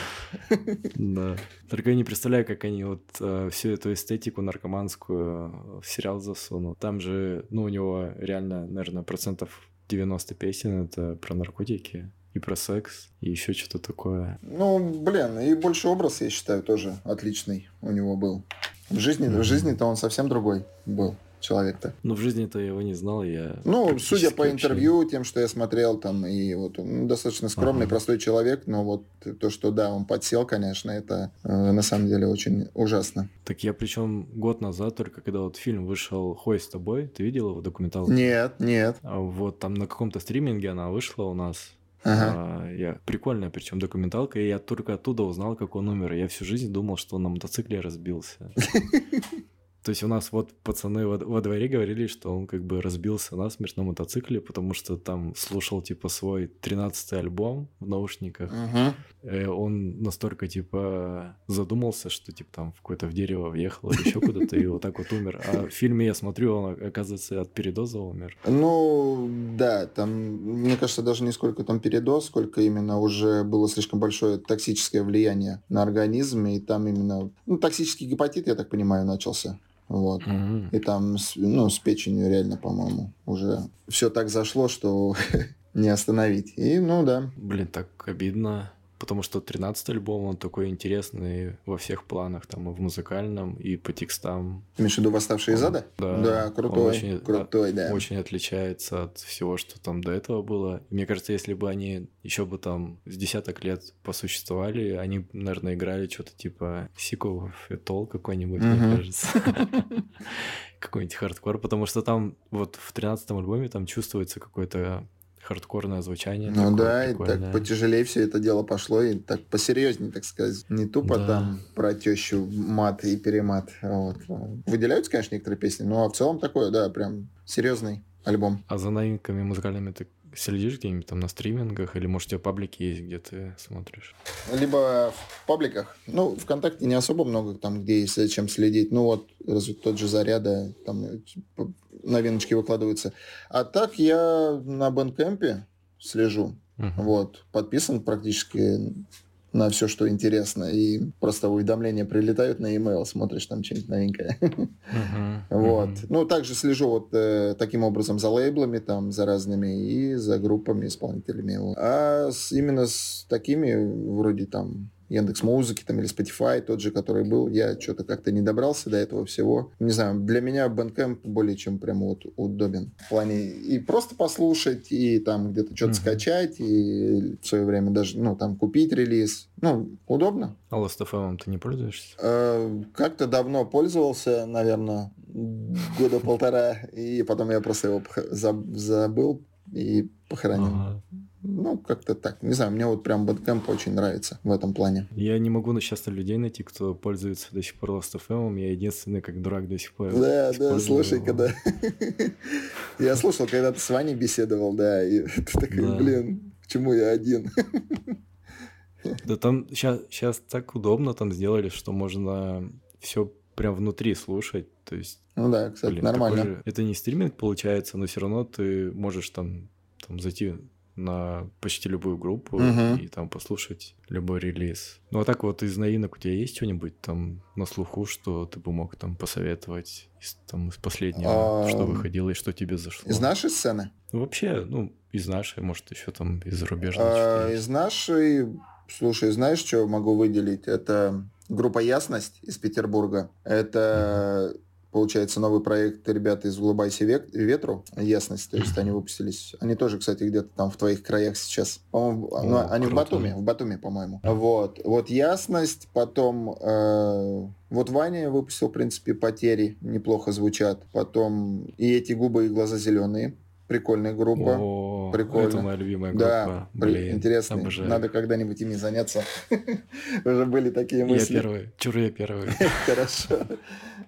Да. Только я не представляю, как они вот э, всю эту эстетику наркоманскую в сериал засунут. Там же, ну, у него реально, наверное, процентов 90 песен это про наркотики и про секс, и еще что-то такое. Ну, блин, и больше образ, я считаю, тоже отличный у него был. В жизни, mm-hmm. в жизни-то он совсем другой был человек-то. Ну, в жизни-то я его не знал, я... Ну, судя по интервью, вообще... тем, что я смотрел там, и вот он достаточно скромный, ага. простой человек, но вот то, что, да, он подсел, конечно, это э, на самом деле очень ужасно. Так я причем год назад, только когда вот фильм вышел «Хой с тобой», ты видел его документалку? Нет, нет. А вот там на каком-то стриминге она вышла у нас, Ага. А, я прикольная, причем документалка, и я только оттуда узнал, как он умер. Я всю жизнь думал, что он на мотоцикле разбился. <laughs> То есть у нас вот пацаны во, во дворе говорили, что он как бы разбился насмерть на мотоцикле, потому что там слушал типа свой 13-й альбом в наушниках. Uh-huh. И он настолько типа задумался, что типа там в какое-то в дерево въехал или еще куда-то и вот так вот умер. А в фильме я смотрю, он оказывается от передоза умер. Ну да, там мне кажется даже не сколько там передоз, сколько именно уже было слишком большое токсическое влияние на организм и там именно ну токсический гепатит, я так понимаю, начался. Вот. Угу. И там, ну, с печенью реально, по-моему, уже все так зашло, что <laughs> не остановить. И, ну, да. Блин, так обидно. Потому что 13 альбом, он такой интересный во всех планах, там и в музыкальном, и по текстам. Имеешь в виду «Восставшие из ада»? Да, Да, крутой, очень, крутой, да. очень отличается от всего, что там до этого было. Мне кажется, если бы они еще бы там с десяток лет посуществовали, они, наверное, играли что-то типа Сиков Фетол какой-нибудь, мне Мгм. кажется. <laughs> Какой-нибудь хардкор, потому что там вот в 13 альбоме там чувствуется какое-то хардкорное звучание. Ну такое да, и прикольное. так потяжелее все это дело пошло, и так посерьезнее, так сказать. Не тупо Да. там про тещу мат и перемат. Вот. Выделяются, конечно, некоторые песни, но в целом такое, да, прям серьезный альбом. А за новинками музыкальными ты следишь где-нибудь там на стримингах, или, может, у тебя паблики есть, где ты смотришь? Либо в пабликах. Ну, ВКонтакте не особо много там, где есть зачем следить. Ну вот, разве тот же Заряда, там п- новиночки выкладываются. А так я на Бэнкэмпе слежу. Мгм. Вот, подписан практически на все, что интересно. И просто уведомления прилетают на e-mail, смотришь там что-нибудь новенькое. Мгм. Вот. Мгм. Ну, также слежу вот э, таким образом за лейблами, там, за разными, и за группами, исполнителями. А с- именно с такими, вроде там, Яндекс Музыки там или Spotify, тот же, который был, я что-то как-то не добрался до этого всего. Не знаю, для меня Bandcamp более чем прям вот удобен. В плане и просто послушать, и там где-то что-то Мгм. скачать, и в свое время даже, ну, там, купить релиз. Ну, удобно. А Last.fm ты не пользуешься? Э, Как-то давно пользовался, наверное, года полтора, и потом я просто его забыл и похоронил. Ага. Ну, как-то так. Не знаю, мне вот прям Bandcamp очень нравится в этом плане. Я не могу на- сейчас на людей найти, кто пользуется до сих пор Last.fm. Я единственный, как дурак, до сих пор Да, да, слушай, его. когда... Я слушал, когда ты с Ваней беседовал, да, и <laughs> ты такой, блин, почему я один? <laughs> Да там сейчас, сейчас так удобно там сделали, что можно все прям внутри слушать. То есть, Ну да, кстати, блин, нормально. же- Это не стриминг получается, но все равно ты можешь там, там зайти на почти любую группу Мгм. и там послушать любой релиз. Ну а так вот из новинок у тебя есть что-нибудь там на слуху, что ты бы мог там посоветовать из, там, из последнего, что выходило и что тебе зашло? Из нашей сцены? Ну, вообще, ну, из нашей, может, еще там из зарубежной. А, Из нашей, слушай, знаешь, что могу выделить? Это группа Ясность из Петербурга. Это, получается, новый проект ребята из Улыбайся век- ветру. Ясность, то есть они выпустились. Они тоже, кстати, где-то там в твоих краях сейчас. По-моему, О, ну, они в круто. Батуми, в Батуми, по-моему. Вот, вот Ясность, потом э, вот Ваня выпустил, в принципе, потери, неплохо звучат. Потом и эти губы и глаза зеленые. Прикольная группа. О, Прикольно. Это моя любимая Да, группа. блин, Блин, интересно. обожаю. Надо когда-нибудь ими заняться. <laughs> Уже были такие Я мысли. первый. Чур, я первый. <laughs> Хорошо.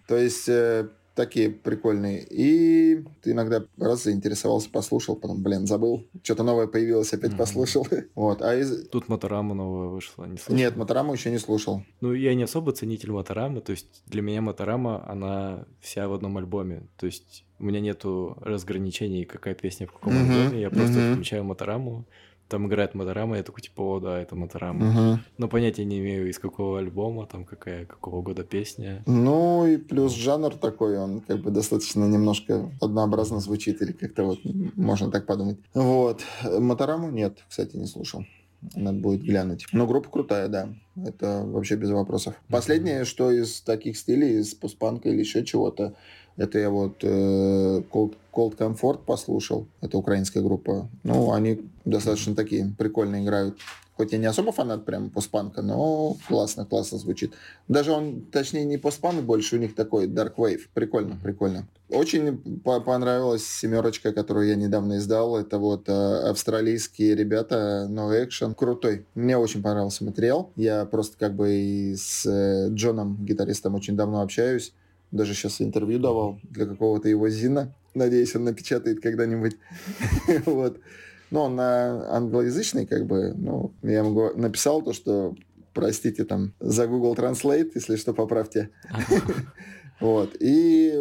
То есть э, такие прикольные. И ты иногда раз заинтересовался, послушал, потом, блин, забыл. Что-то новое появилось, опять Мгм. послушал. <laughs> Вот. А из... Тут Моторама новая вышла. Не слышал? Нет, Мотораму еще не слушал. Ну, я не особо ценитель Моторамы. То есть для меня Моторама, она вся в одном альбоме. То есть у меня нету разграничений, какая песня в каком Мгм, альбоме. Я просто мгм. включаю Мотораму. Там играет Моторама, я такой, типа, о, да, это Моторама. Мгм. Но понятия не имею, из какого альбома, там какая, какого года песня. Ну и плюс жанр такой, он как бы достаточно немножко однообразно звучит, или как-то вот можно так подумать. Вот. Мотораму нет, кстати, не слушал. Надо будет глянуть. Но группа крутая, да. Это вообще без вопросов. Последнее, что из таких стилей, из постпанка или еще чего-то, это я вот э, Cold, Cold Comfort послушал. Это украинская группа. Ну, они достаточно такие прикольно играют. Хоть я не особо фанат прям постпанка, но классно, классно звучит. Даже он, точнее, не постпанк больше, у них такой Dark Wave. Прикольно, прикольно. Очень по- понравилась семерочка, которую я недавно издал. Это вот э, австралийские ребята, No Action. Крутой. Мне очень понравился материал. Я просто как бы и с э, Джоном, гитаристом, очень давно общаюсь. Даже сейчас интервью давал для какого-то его Зина. Надеюсь, он напечатает когда-нибудь. <laughs> Вот. Но он на англоязычный, как бы, ну, я ему написал то, что простите там за Google Translate, если что, поправьте. <laughs> Вот. И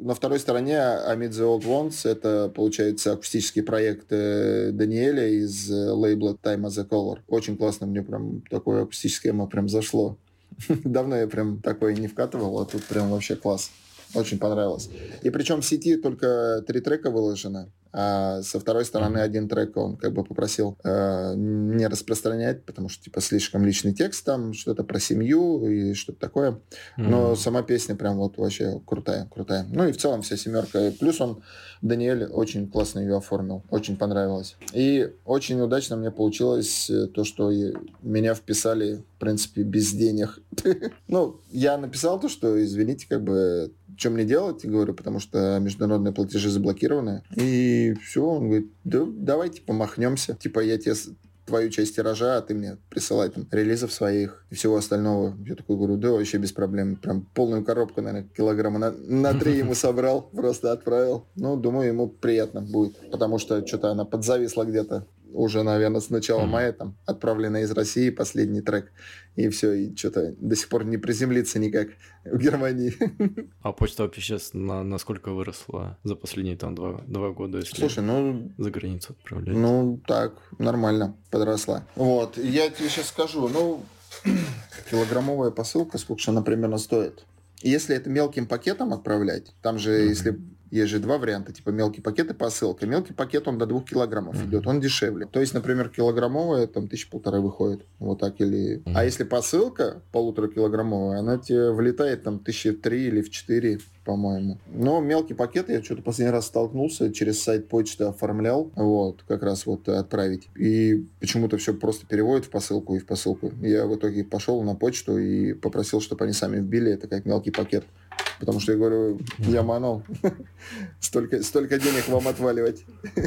на второй стороне Amid the Old Ones это, получается, акустический проект э, Даниэля из э, лейбла Time as a Color. Очень классно, мне прям такое акустическое ему прям зашло. <laughs> Давно я прям такое не вкатывал, а тут прям вообще класс. Очень понравилось. И причем в сети только три трека выложено. А со второй стороны один трек он как бы попросил э, не распространять, потому что типа слишком личный текст там, что-то про семью и что-то такое. Но mm-hmm. сама песня прям вот вообще крутая, крутая. Ну и в целом вся семерка. Плюс он, Даниэль, очень классно ее оформил. Очень понравилось. И очень удачно мне получилось э, то, что меня вписали, в принципе, без денег. <laughs> Ну, я написал то, что, извините, как бы что мне делать, говорю, потому что международные платежи заблокированы. И все, он говорит, да давайте помахнемся. Типа я тебе твою часть тиража, а ты мне присылай там релизов своих и всего остального. Я такой говорю, да, вообще без проблем. Прям полную коробку, наверное, килограмма на, на три ему <laughs> собрал, просто отправил. Ну, думаю, ему приятно будет, потому что что-то она подзависла где-то уже, наверное, с начала мая, там, отправленная из России, последний трек, и все, и что-то до сих пор не приземлиться никак в Германии. А почта вообще сейчас на, насколько выросла за последние там два, два года, если Слушай, ну... за границу отправлять? Ну, так, нормально, подросла. Вот, я тебе сейчас скажу, ну, <clears throat> килограммовая посылка, сколько она примерно стоит? Если это мелким пакетом отправлять, там же, mm-hmm. если есть же два варианта, типа мелкий пакет и посылка. Мелкий пакет, он до двух килограммов mm-hmm. идет, он дешевле. То есть, например, килограммовая, там, тысяча полторы выходит. Вот так или... Mm-hmm. А если посылка полуторакилограммовая, она тебе влетает там тысячи три или в четыре по-моему. Но мелкий пакет я что-то последний раз столкнулся, через сайт почты оформлял, вот, как раз вот отправить. И почему-то все просто переводит в посылку и в посылку. Я в итоге пошел на почту и попросил, чтобы они сами вбили это как мелкий пакет. Потому что я говорю, я манул. <laughs> столько, столько денег вам отваливать. <laughs>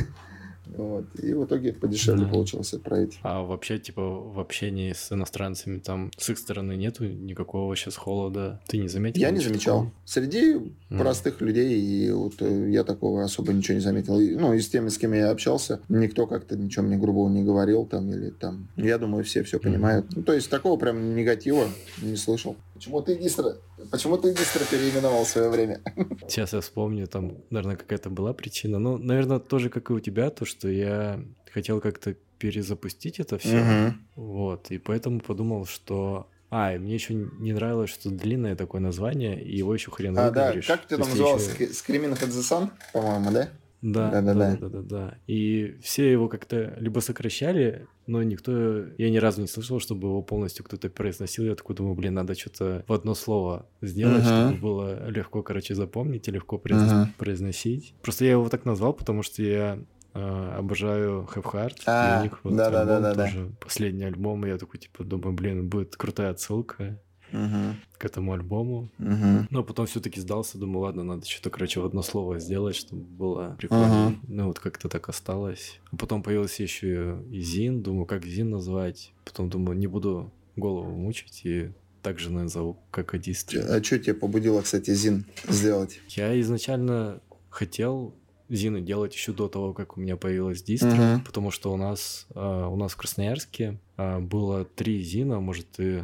Вот. И в итоге подешевле да. получилось отправить. А вообще, типа, в общении с иностранцами там с их стороны нету никакого сейчас холода? Ты не заметил? Я не замечал. Среди mm. простых людей и вот э, я такого особо ничего не заметил. И, ну, и с теми, с кем я общался, никто как-то ничего мне грубого не говорил там или там. Я думаю, все все понимают. Ну, то есть такого прям негатива не слышал. Почему ты Дистро, почему ты Дистро переименовал в свое время? <laughs> Сейчас я вспомню, там, наверное, какая-то была причина. Ну, наверное, тоже, как и у тебя, то, что я хотел как-то перезапустить это все. Угу. Вот, и поэтому подумал, что а, и мне еще не нравилось, что длинное такое название, и его еще хрен А, да, как ты там назывался? Еще... Screaming at the Sun, по-моему, да? Да, да, да, да, да, да, да. И все его как-то либо сокращали, но никто, я ни разу не слышал, чтобы его полностью кто-то произносил. Я такой думаю, блин, надо что-то в одно слово сделать, uh-huh. чтобы было легко, короче, запомнить и легко uh-huh. произносить. Просто я его так назвал, потому что я Uh, обожаю Have Heart. А, и у них вот да, да, да, тоже да. последний альбом, и я такой, типа, думаю, блин, будет крутая отсылка uh-huh. к этому альбому. Uh-huh. Но потом все-таки сдался, думаю, ладно, надо что-то, короче, в одно слово сделать, чтобы было прикольно. Uh-huh. Ну, вот как-то так осталось. А потом появился еще и Зин, думаю, как Зин назвать. Потом думаю, не буду голову мучить и также назову, как Адист. А что тебя побудило, кстати, Зин сделать? Я изначально хотел Зины делать еще до того, как у меня появилась дистро, uh-huh. потому что у нас, uh, у нас в Красноярске uh, было три Зина, может, ты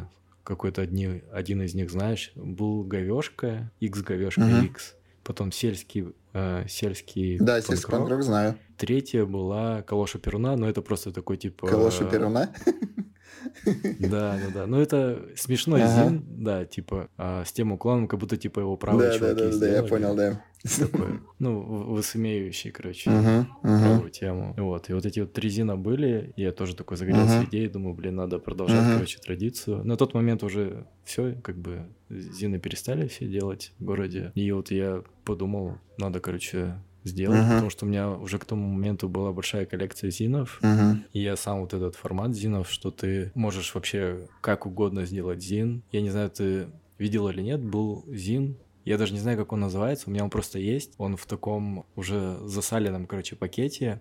какой-то одни, один из них знаешь, был говешка, X говешка угу. X, потом сельский, э, сельский Да, сельский панк знаю. Третья была Калоша Перуна, но это просто такой типа... Калоша Перуна? <laughs> Да, да, да. Ну, это смешной ага. зин, да, типа, а, с тем уклоном, как будто, типа, его правые да, чуваки Да, да, да, я понял, да. Такой, ну, высмеивающий, короче, uh-huh, uh-huh. правую тему. Вот, и вот эти вот три зина были, я тоже такой загорелся uh-huh. идеей, думаю, блин, надо продолжать, uh-huh. короче, традицию. На тот момент уже все, как бы, зины перестали все делать в городе. И вот я подумал, надо, короче, сделать, uh-huh. потому что у меня уже к тому моменту была большая коллекция зинов, uh-huh. и я сам вот этот формат зинов, что ты можешь вообще как угодно сделать зин. Я не знаю, ты видел или нет, был зин, я даже не знаю, как он называется, у меня он просто есть, он в таком уже засаленном, короче, пакете,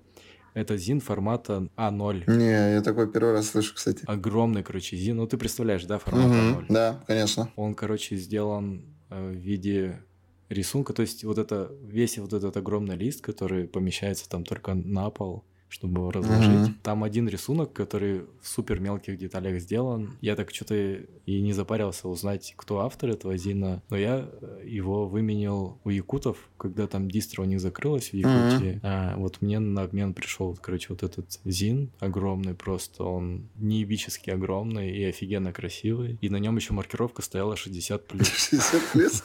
это зин формата А0. Не, я такой первый раз слышу, кстати. Огромный, короче, зин. Ну, ты представляешь, да, формат угу, А0? Да, конечно. Он, короче, сделан э, в виде рисунка, то есть вот это весь вот этот огромный лист, который помещается там только на пол, чтобы его разложить. Uh-huh. Там один рисунок, который в супер мелких деталях сделан. Я так что-то и не запарился узнать, кто автор этого зина, но я э, его выменил у якутов, когда там дистро у них закрылось в Якутии. Uh-huh. А, вот мне на обмен пришел, короче, вот этот зин огромный просто, он неебически огромный и офигенно красивый. И на нем еще маркировка стояла 60 плюс. <laughs> 60 плюс?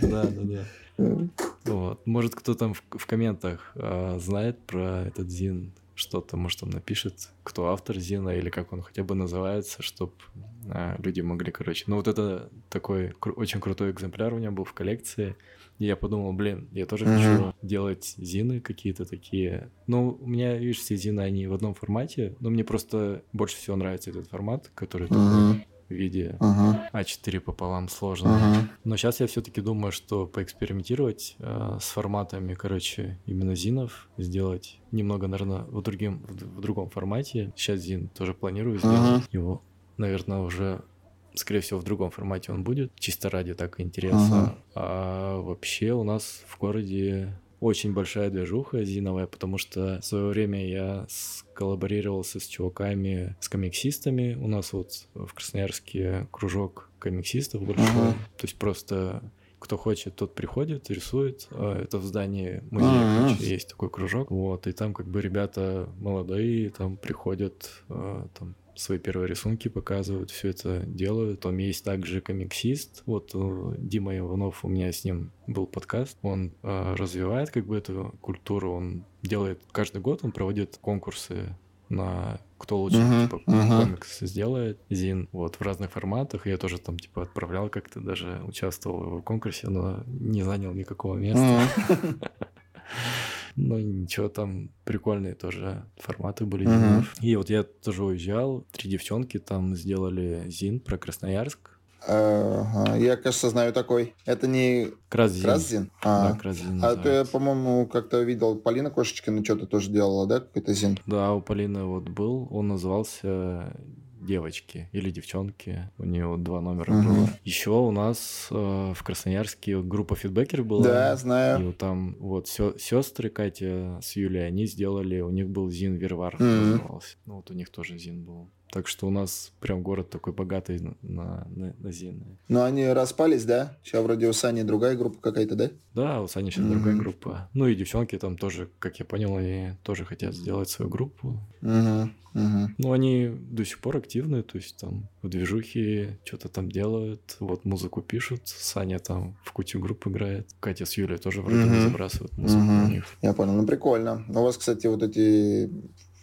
Да, да, да. Вот. Может, кто там в, в комментах а, знает про этот Зин что-то, может, он напишет, кто автор Зина или как он хотя бы называется, чтобы а, люди могли, короче. Ну, вот это такой кру- очень крутой экземпляр у меня был в коллекции. И я подумал, блин, я тоже mm-hmm. хочу делать Зины какие-то такие. Ну, у меня, видишь, все Зины, они в одном формате, но мне просто больше всего нравится этот формат, который mm-hmm. такой в виде uh-huh. А4 пополам сложно. Uh-huh. Но сейчас я все-таки думаю, что поэкспериментировать э, с форматами, короче, именно зинов, сделать немного, наверное, в, другим, в, в другом формате. Сейчас зин тоже планирую сделать uh-huh. его, наверное, уже скорее всего, в другом формате он будет, чисто ради так интереса. Uh-huh. А вообще у нас в городе очень большая движуха зиновая, потому что в свое время я сколлаборировался с чуваками, с комиксистами. У нас вот в Красноярске кружок комиксистов большой. Uh-huh. То есть просто кто хочет, тот приходит, рисует. А, это в здании музея, uh-huh. есть такой кружок. Вот, и там как бы ребята молодые, там приходят, а, там свои первые рисунки показывают, все это делают. Там есть также комиксист. Вот э, Дима Иванов, у меня с ним был подкаст. Он э, развивает как бы эту культуру. Он делает каждый год, он проводит конкурсы на кто лучше uh-huh, типа, uh-huh. комикс сделает, Зин, вот, в разных форматах. Я тоже там, типа, отправлял как-то, даже участвовал в конкурсе, но не занял никакого места. Uh-huh. <laughs> Ну, ничего, там прикольные тоже форматы были. Uh-huh. И вот я тоже уезжал, три девчонки там сделали ЗИН про Красноярск. Ага, я, кажется, знаю такой. Это не Краззин. Краззин? А. Да, Краззин А ты, по-моему, как-то видел Полина Кошечкина что-то тоже делала, да, какой-то зин? Да, у Полины вот был, он назывался девочки или девчонки. У нее два номера угу. было. Еще у нас э, в Красноярске группа фидбэкер была. Да, знаю. И там вот сестры Катя с Юлей, они сделали, у них был Зин Вервар угу. назывался. Ну вот у них тоже Зин был. Так что у нас прям город такой богатый на, на, на, Зины. Но они распались, да? Сейчас вроде у Сани другая группа какая-то, да? Да, у Сани сейчас mm-hmm. другая группа. Ну и девчонки там тоже, как я понял, они тоже хотят сделать свою группу. Mm-hmm. Mm-hmm. Ну, они до сих пор активны, то есть там в движухе что-то там делают, вот музыку пишут, Саня там в кучу групп играет, Катя с Юлей тоже вроде mm-hmm. забрасывают музыку mm-hmm. у них. Я понял, ну прикольно. У вас, кстати, вот эти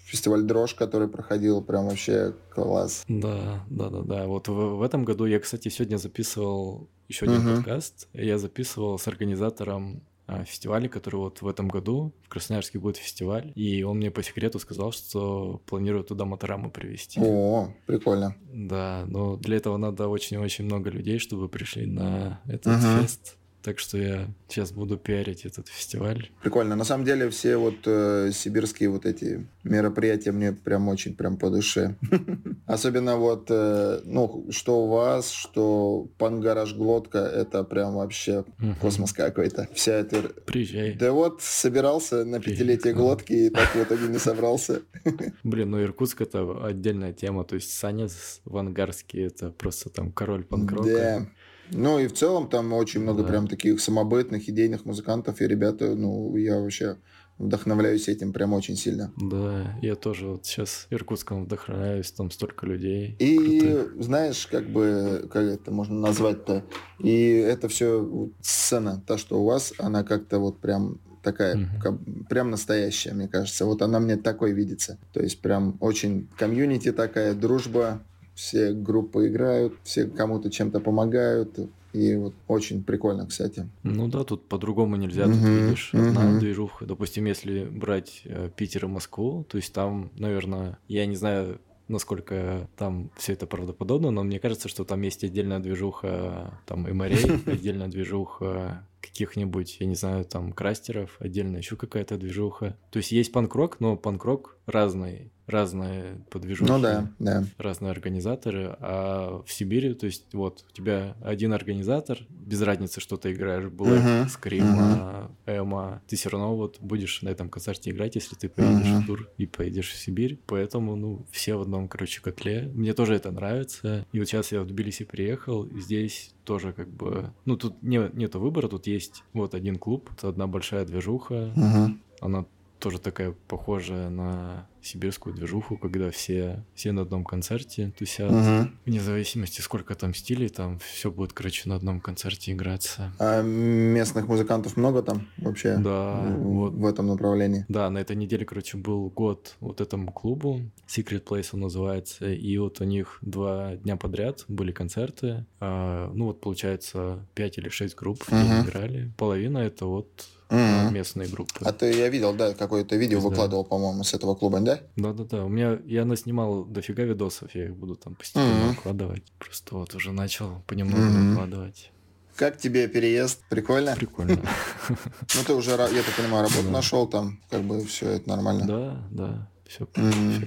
фестиваль Дрожь, который проходил, прям вообще класс. Да, да, да, да. Вот в, в этом году я, кстати, сегодня записывал еще один uh-huh. подкаст. Я записывал с организатором а, фестиваля, который вот в этом году в Красноярске будет фестиваль, и он мне по секрету сказал, что планирует туда Мотораму привезти. О, прикольно. Да, но для этого надо очень-очень много людей, чтобы пришли на этот uh-huh. фест. Так что я сейчас буду пиарить этот фестиваль. Прикольно. На самом деле все вот э, сибирские вот эти мероприятия мне прям очень прям по душе. <laughs> Особенно вот, э, ну, что у вас, что Пангараж Глотка, это прям вообще космос какой-то. Вся эта... Приезжай. Да вот, собирался на пятилетие Глотки и так в итоге не собрался. <laughs> Блин, ну Иркутск это отдельная тема. То есть Саня Вангарский это просто там король панкрока. Да. Ну и в целом там очень много да. прям таких самобытных, идейных музыкантов, и ребята, ну, я вообще вдохновляюсь этим прям очень сильно. Да, я тоже вот сейчас Иркутском вдохновляюсь, там столько людей. И крутых. знаешь, как бы, как это можно назвать-то, и это все вот, сцена, та, что у вас, она как-то вот прям такая, угу. как, прям настоящая, мне кажется. Вот она мне такой видится. То есть прям очень комьюнити такая, дружба, все группы играют, все кому-то чем-то помогают. И вот очень прикольно, кстати. Ну да, тут по-другому нельзя. Тут uh-huh, видишь, одна движуха. Допустим, если брать э, Питер и Москву, то есть там, наверное, я не знаю, насколько там все это правдоподобно, но мне кажется, что там есть отдельная движуха там и морей, <laughs> отдельная движуха каких-нибудь, я не знаю, там крастеров, отдельно еще какая-то движуха. То есть есть панкрок, но панкрок разный разные подвижухи, ну, да, да. разные организаторы, а в Сибири, то есть вот у тебя один организатор, без разницы, что ты играешь, Black, uh-huh, Scream, uh-huh. Эма, ты все равно вот будешь на этом концерте играть, если ты поедешь uh-huh. в тур и поедешь в Сибирь, поэтому, ну, все в одном, короче, котле. Мне тоже это нравится, и вот сейчас я в Тбилиси приехал, и здесь тоже как бы, ну, тут не, нету выбора, тут есть вот один клуб, это одна большая движуха, uh-huh. она тоже такая похожая на сибирскую движуху, когда все, все на одном концерте тусят. Мгм. Вне зависимости, сколько там стилей, там все будет, короче, на одном концерте играться. А местных музыкантов много там вообще Да, в, вот. в этом направлении? Да, на этой неделе, короче, был год вот этому клубу. Secret Place он называется. И вот у них два дня подряд были концерты. А, ну вот, получается, пять или шесть групп Мгм. играли. Половина это вот А, местные группы. А ты, я видел, да, какое-то видео Да. выкладывал, по-моему, с этого клуба, да? Да-да-да, у меня, я наснимал дофига видосов, я их буду там постепенно Мгм. выкладывать. Просто вот уже начал понемногу Мгм. выкладывать. Как тебе переезд? Прикольно? Прикольно. <laughs> Ну, ты уже, я так понимаю, работу нашел там, как бы все это нормально. Да, да, все,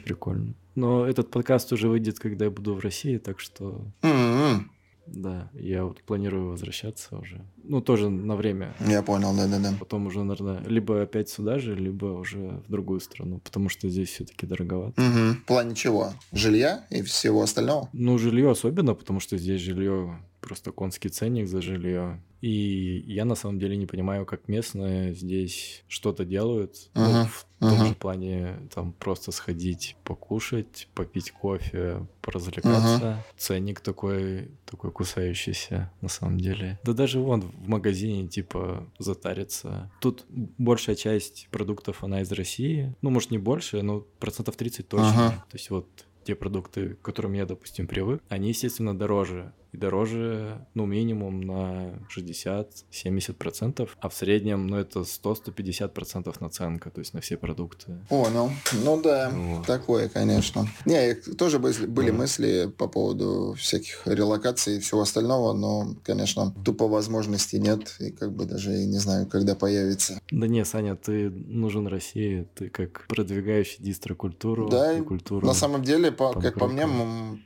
прикольно. Но этот подкаст уже выйдет, когда я буду в России, так что. Да, я вот планирую возвращаться уже. Ну, тоже на время. Я понял, да-да-да. Потом уже, наверное, либо опять сюда же, либо уже в другую страну, потому что здесь все-таки дороговато. Мгм. В плане чего? Жилья и всего остального? Ну, жилье особенно, потому что здесь жилье просто конский ценник за жилье. И я на самом деле не понимаю, как местные здесь что-то делают. Ну, Ага, в том ага. же плане там просто сходить покушать, попить кофе, поразвлекаться. Ценник такой, такой кусающийся на самом деле. Да даже вон в магазине типа затариться. Тут большая часть продуктов, она из России. Ну, может, не больше, но процентов 30 точно. Ага. То есть вот те продукты, к которым я, допустим, привык, они, естественно, дороже. И дороже, ну, минимум на 60-70%, а в среднем, ну, это 100-150% наценка, то есть на все продукты. Понял. Ну да, Вот. такое, конечно. Не, тоже были, были Да. мысли по поводу всяких релокаций и всего остального, но, конечно, тупо возможностей нет, и как бы даже и не знаю, когда появится. Да не, Саня, ты нужен России, ты как продвигающий дистрокультуру Да, и культуру. На самом деле, по- как по мне,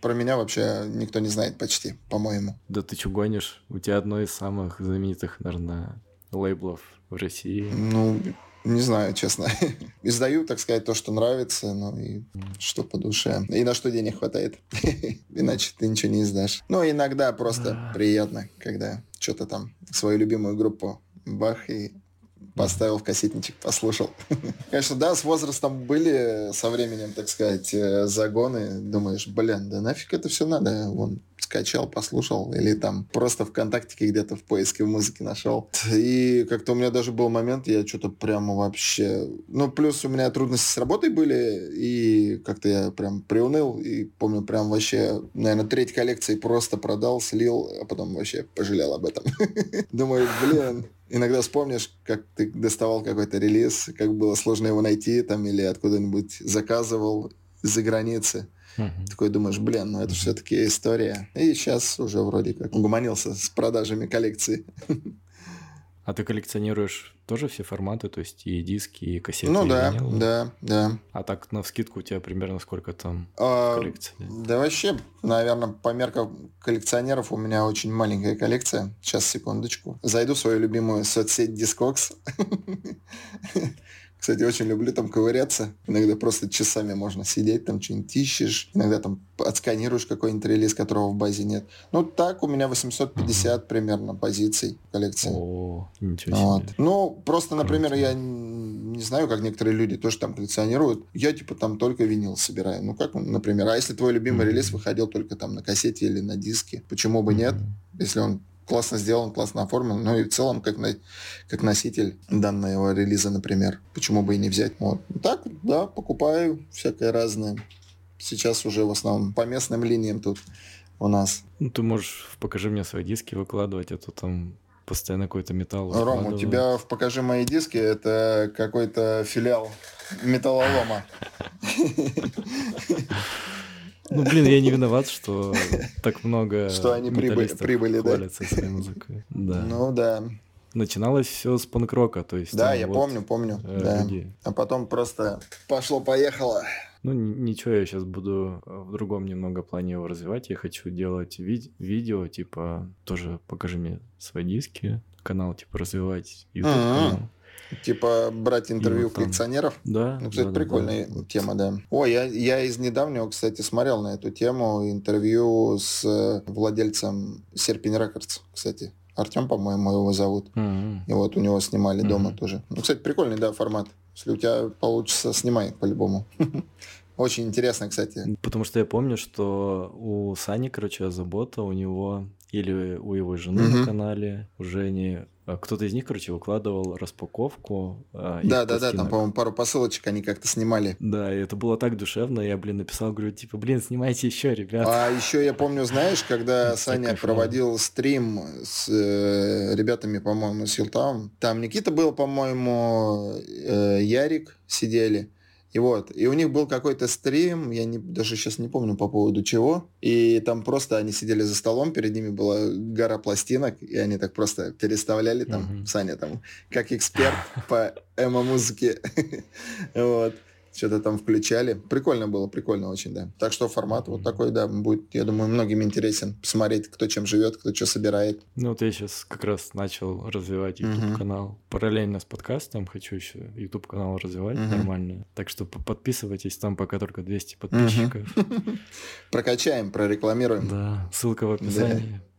про меня вообще никто не знает почти, по-моему. Да ты чё гонишь? У тебя одно из самых знаменитых, наверное, лейблов в России. Ну, не знаю, честно. <laughs> Издаю, так сказать, то, что нравится, ну и что по душе. И на что денег хватает. <laughs> Иначе ты ничего не издашь. Ну, иногда просто приятно, когда что-то там, свою любимую группу бах и поставил в кассетничек, послушал. <laughs> Конечно, да, с возрастом были со временем, так сказать, э, загоны. Думаешь, блин, да нафиг это все надо? Вон, скачал, послушал. Или там просто ВКонтакте где-то в поиске в музыке нашел. И как-то у меня даже был момент, я что-то прямо вообще... Ну, плюс у меня трудности с работой были, и как-то я прям приуныл. И помню, прям вообще, наверное, треть коллекции просто продал, слил, а потом вообще пожалел об этом. <laughs> Думаю, блин, Иногда вспомнишь, как ты доставал какой-то релиз, как было сложно его найти там или откуда-нибудь заказывал из-за границы. Мгм. Такой думаешь, блин, ну это все-таки история. И сейчас уже вроде как угомонился с продажами коллекции. А ты коллекционируешь тоже все форматы, то есть и диски, и кассеты, ну и да, винилы? да, да. А так на вскидку у тебя примерно сколько там А, коллекции? да вообще, наверное, по меркам коллекционеров у меня очень маленькая коллекция. Сейчас, секундочку. Зайду в свою любимую соцсеть Discogs. <laughs> Кстати, очень люблю там ковыряться. Иногда просто часами можно сидеть, там что-нибудь ищешь. Иногда там отсканируешь какой-нибудь релиз, которого в базе нет. Ну, так у меня 850 примерно позиций в коллекции. О, ничего Вот. себе. Ну, просто, например, Круто. я не знаю, как некоторые люди тоже там коллекционируют. Я, типа, там только винил собираю. Ну, как, например, а если твой любимый Мгм. релиз выходил только там на кассете или на диске, почему бы нет? Если он классно сделан, классно оформлен, ну и в целом как, на, как носитель данного релиза, например. Почему бы и не взять? Ну, Так, да, покупаю всякое разное. Сейчас уже в основном по местным линиям тут у нас. Ну, ты можешь в покажи мне свои диски выкладывать, а то там постоянно какой-то металл. Ром, у тебя в «Покажи мои диски» это какой-то филиал металлолома. <laughs> Ну, блин, я не виноват, что так много Что они прибыли- прибыли, да? своей музыкой. Да. Ну да. Начиналось все с панк-рока, то есть... Да, там я вот, помню, помню. э, да. люди. А потом просто пошло-поехало. Ну, ничего, я сейчас буду э, в другом немного плане его развивать. Я хочу делать ви- видео, типа, тоже покажи мне свои диски, канал, типа, развивать YouTube канал. Типа брать интервью там- коллекционеров. Да. Ну, кстати, да, прикольная да. Тема, да. Ой, я, я из недавнего, кстати, смотрел на эту тему интервью с э, владельцем Серпень Рекордс, кстати. Артем, по-моему, его зовут. Мгм. И вот у него снимали дома Мгм. тоже. Ну, кстати, прикольный, да, формат. Если у тебя получится, снимай по-любому. <laughs> Очень интересно, кстати. Потому что я помню, что у Сани, короче, забота, у него или у его жены угу. на канале, у Жени, а, кто-то из них, короче, выкладывал распаковку. А, да, да, да, там, по-моему, пару посылочек они как-то снимали. Да, и это было так душевно. Я, блин, написал, говорю, типа, блин, снимайте еще, ребят. А еще я помню, знаешь, когда <laughs> Саня проводил стрим с э, ребятами, по-моему, с Хилтаун, там Никита был, по-моему, э, Ярик сидели. И вот, и у них был какой-то стрим, я не, даже сейчас не помню по поводу чего, и там просто они сидели за столом, перед ними была гора пластинок, и они так просто переставляли там, uh-huh. Саня там, как эксперт по эмо-музыке. <laughs> вот что-то там включали. Прикольно было, прикольно очень, да. Так что формат вот такой, да, будет, я думаю, многим интересен посмотреть, кто чем живет, кто что собирает. Ну, вот я сейчас как раз начал развивать YouTube-канал. Uh-huh. Параллельно с подкастом хочу еще YouTube-канал развивать uh-huh. нормально. Так что подписывайтесь, там пока только 200 подписчиков. <laughs> Прокачаем, прорекламируем. Да, ссылка в описании. Да,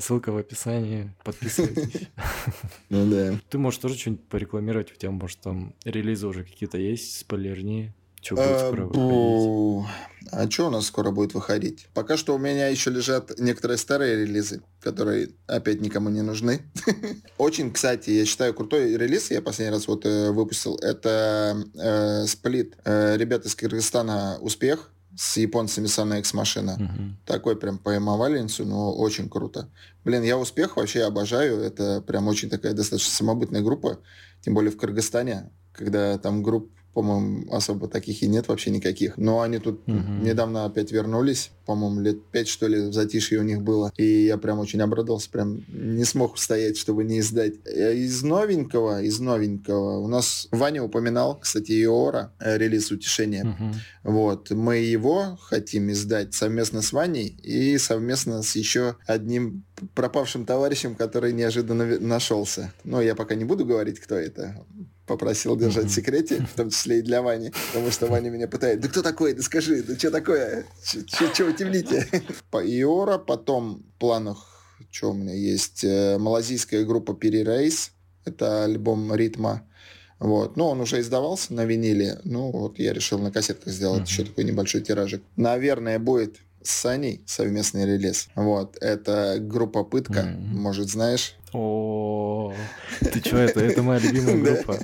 ссылка в описании. Подписывайтесь. <laughs> Ну да. Ты можешь тоже что-нибудь порекламировать? У тебя, может, там релизы уже какие-то есть, спойлерни? Что будет скоро а, выходить? А что у нас скоро будет выходить? Пока что у меня еще лежат некоторые старые релизы, которые опять никому не нужны. <laughs> Очень, кстати, я считаю, крутой релиз, я последний раз вот э, выпустил, это э, сплит. Э, ребята из Кыргызстана «Успех», с японцами Sana X машина. Угу. Такой прям по эмоваленсу, но очень круто. Блин, я успех вообще обожаю. Это прям очень такая достаточно самобытная группа. Тем более в Кыргызстане, когда там групп по-моему, особо таких и нет вообще никаких. Но они тут угу. недавно опять вернулись, по-моему, лет пять, что ли, в затишье у них было. И я прям очень обрадовался, прям не смог стоять, чтобы не издать. Э, из новенького, из новенького, у нас Ваня упоминал, кстати, Иора, э, релиз «Утешения». Угу. Вот, мы его хотим издать совместно с Ваней и совместно с еще одним пропавшим товарищем, который неожиданно нашелся. Но я пока не буду говорить, кто это попросил держать в секрете, в том числе и для Вани, потому что Ваня меня пытает, да кто такой, да скажи, да что такое, <laughs> По Иора, потом в планах, что у меня есть, э, малазийская группа Перерейс, это альбом ритма, вот. Но он уже издавался на виниле. Ну, вот я решил на кассетках сделать uh-huh. еще такой небольшой тиражик. Наверное, будет с Саней совместный релиз. Вот. Это группа Пытка, mm-hmm. может, знаешь? О, <laughs> ты что, это, это моя любимая <laughs> группа.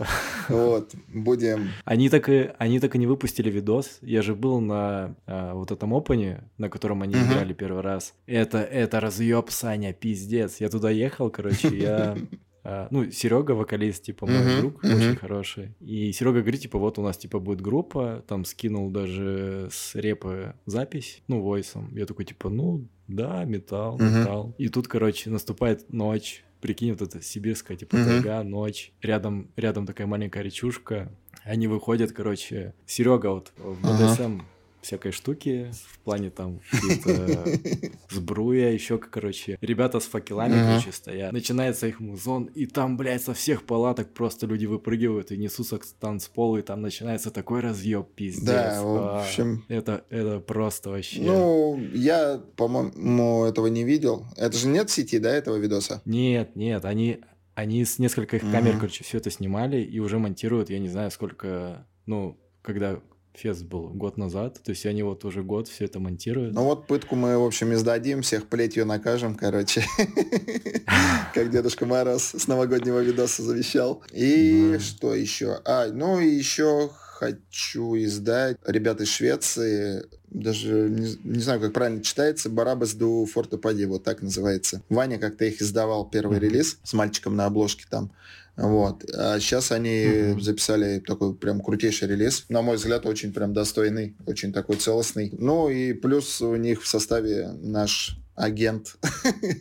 Вот, будем... Они так, и, они так и не выпустили видос. Я же был на а, вот этом опене, на котором они играли первый раз. Это, это разъеб, Саня, пиздец. Я туда ехал, короче, я Uh, <laughs> ну, Серега, вокалист, типа, мой uh-huh, друг, uh-huh. очень хороший. И Серега говорит, типа, вот у нас, типа, будет группа, там скинул даже с репы запись, ну, войсом. Я такой, типа, ну, да, металл, uh-huh. металл. И тут, короче, наступает ночь, прикинь, вот эта сибирская, типа, uh-huh. тайга, ночь, рядом, рядом такая маленькая речушка, они выходят, короче, Серега вот в БДСМ uh-huh всякой штуки в плане там <laughs> сбруя, еще, короче, ребята с факелами, короче, стоят. Начинается их музон, и там, блядь, со всех палаток просто люди выпрыгивают и несутся к танцполу, и там начинается такой разъеб, пиздец. Да, в а, общем... Это, это просто вообще... Ну, я, по-моему, этого не видел. Это же нет сети, да, этого видоса? Нет, нет, они... Они с нескольких камер, короче, все это снимали и уже монтируют, я не знаю, сколько, ну, когда фест был год назад, то есть они вот уже год все это монтируют. Ну вот пытку мы, в общем, издадим, всех плетью накажем, короче, <laughs> как Дедушка Мороз с новогоднего видоса завещал. И что еще? А, ну и еще хочу издать ребята из Швеции, даже не, не знаю, как правильно читается, Барабас ду Фортепади, вот так называется. Ваня как-то их издавал первый релиз с мальчиком на обложке там. Вот. А сейчас они mm-hmm. записали такой прям крутейший релиз. На мой взгляд, очень прям достойный, очень такой целостный. Ну и плюс у них в составе наш агент,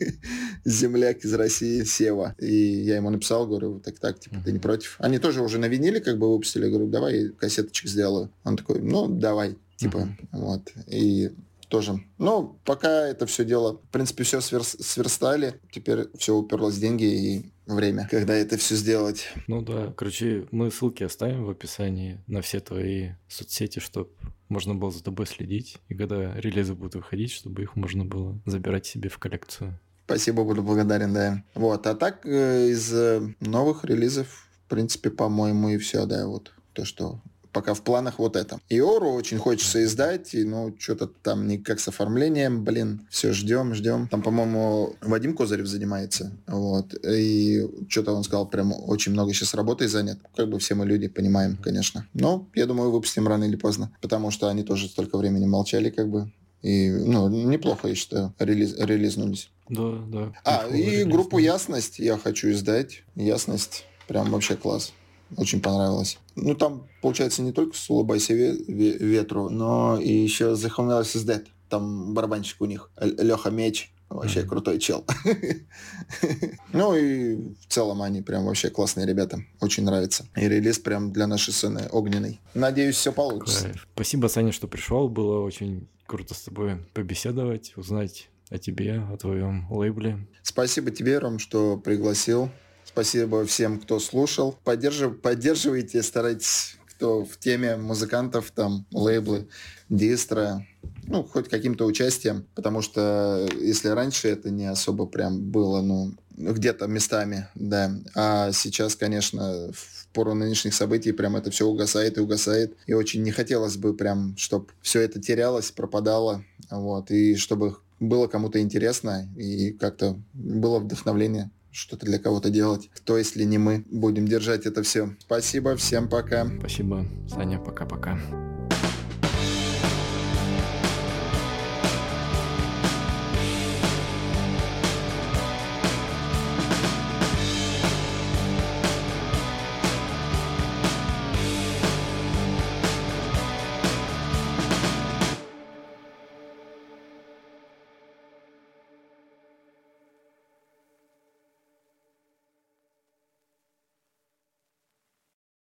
<laughs> земляк из России, Сева. И я ему написал, говорю, так, так, типа, ты не против? Они тоже уже на виниле как бы выпустили, говорю, давай кассеточек сделаю. Он такой, ну, давай, типа, вот. И тоже. Ну, пока это все дело, в принципе, все сверстали. Теперь все уперлось в деньги и время, когда это все сделать. Ну да, короче, мы ссылки оставим в описании на все твои соцсети, чтобы можно было за тобой следить, и когда релизы будут выходить, чтобы их можно было забирать себе в коллекцию. Спасибо, буду благодарен, да. Вот, а так э, из э, новых релизов принципе, по-моему, и все, да, вот то, что пока в планах вот это. И Ору очень хочется издать, и, ну, что-то там никак с оформлением, блин, все ждем, ждем. Там, по-моему, Вадим Козырев занимается, вот, и что-то он сказал, прям очень много сейчас работой занят. Как бы все мы люди понимаем, конечно. Но, я думаю, выпустим рано или поздно, потому что они тоже столько времени молчали, как бы, и, ну, неплохо, я считаю, релиз, релизнулись. Да, да. А, и релиз, группу «Ясность» я хочу издать. «Ясность» прям вообще класс. Очень понравилось. Ну, там, получается, не только с «Улыбайся ветру», но и еще «The Home is Dead». Там барабанщик у них, Леха Меч. Вообще mm-hmm. крутой чел. <laughs> ну и в целом они прям вообще классные ребята. Очень нравится. И релиз прям для нашей сцены огненный. Надеюсь, все получится. Кайф. Спасибо, Саня, что пришел. Было очень круто с тобой побеседовать, узнать о тебе, о твоем лейбле. Спасибо тебе, Ром, что пригласил. Спасибо всем, кто слушал. Поддержив, поддерживайте, старайтесь, кто в теме музыкантов, там, лейблы, дистро, ну, хоть каким-то участием, потому что если раньше это не особо прям было, ну, где-то местами, да, а сейчас, конечно, в пору нынешних событий прям это все угасает и угасает, и очень не хотелось бы прям, чтобы все это терялось, пропадало, вот, и чтобы было кому-то интересно и как-то было вдохновление что-то для кого-то делать. Кто, если не мы, будем держать это все. Спасибо, всем пока. Спасибо, Саня, пока-пока.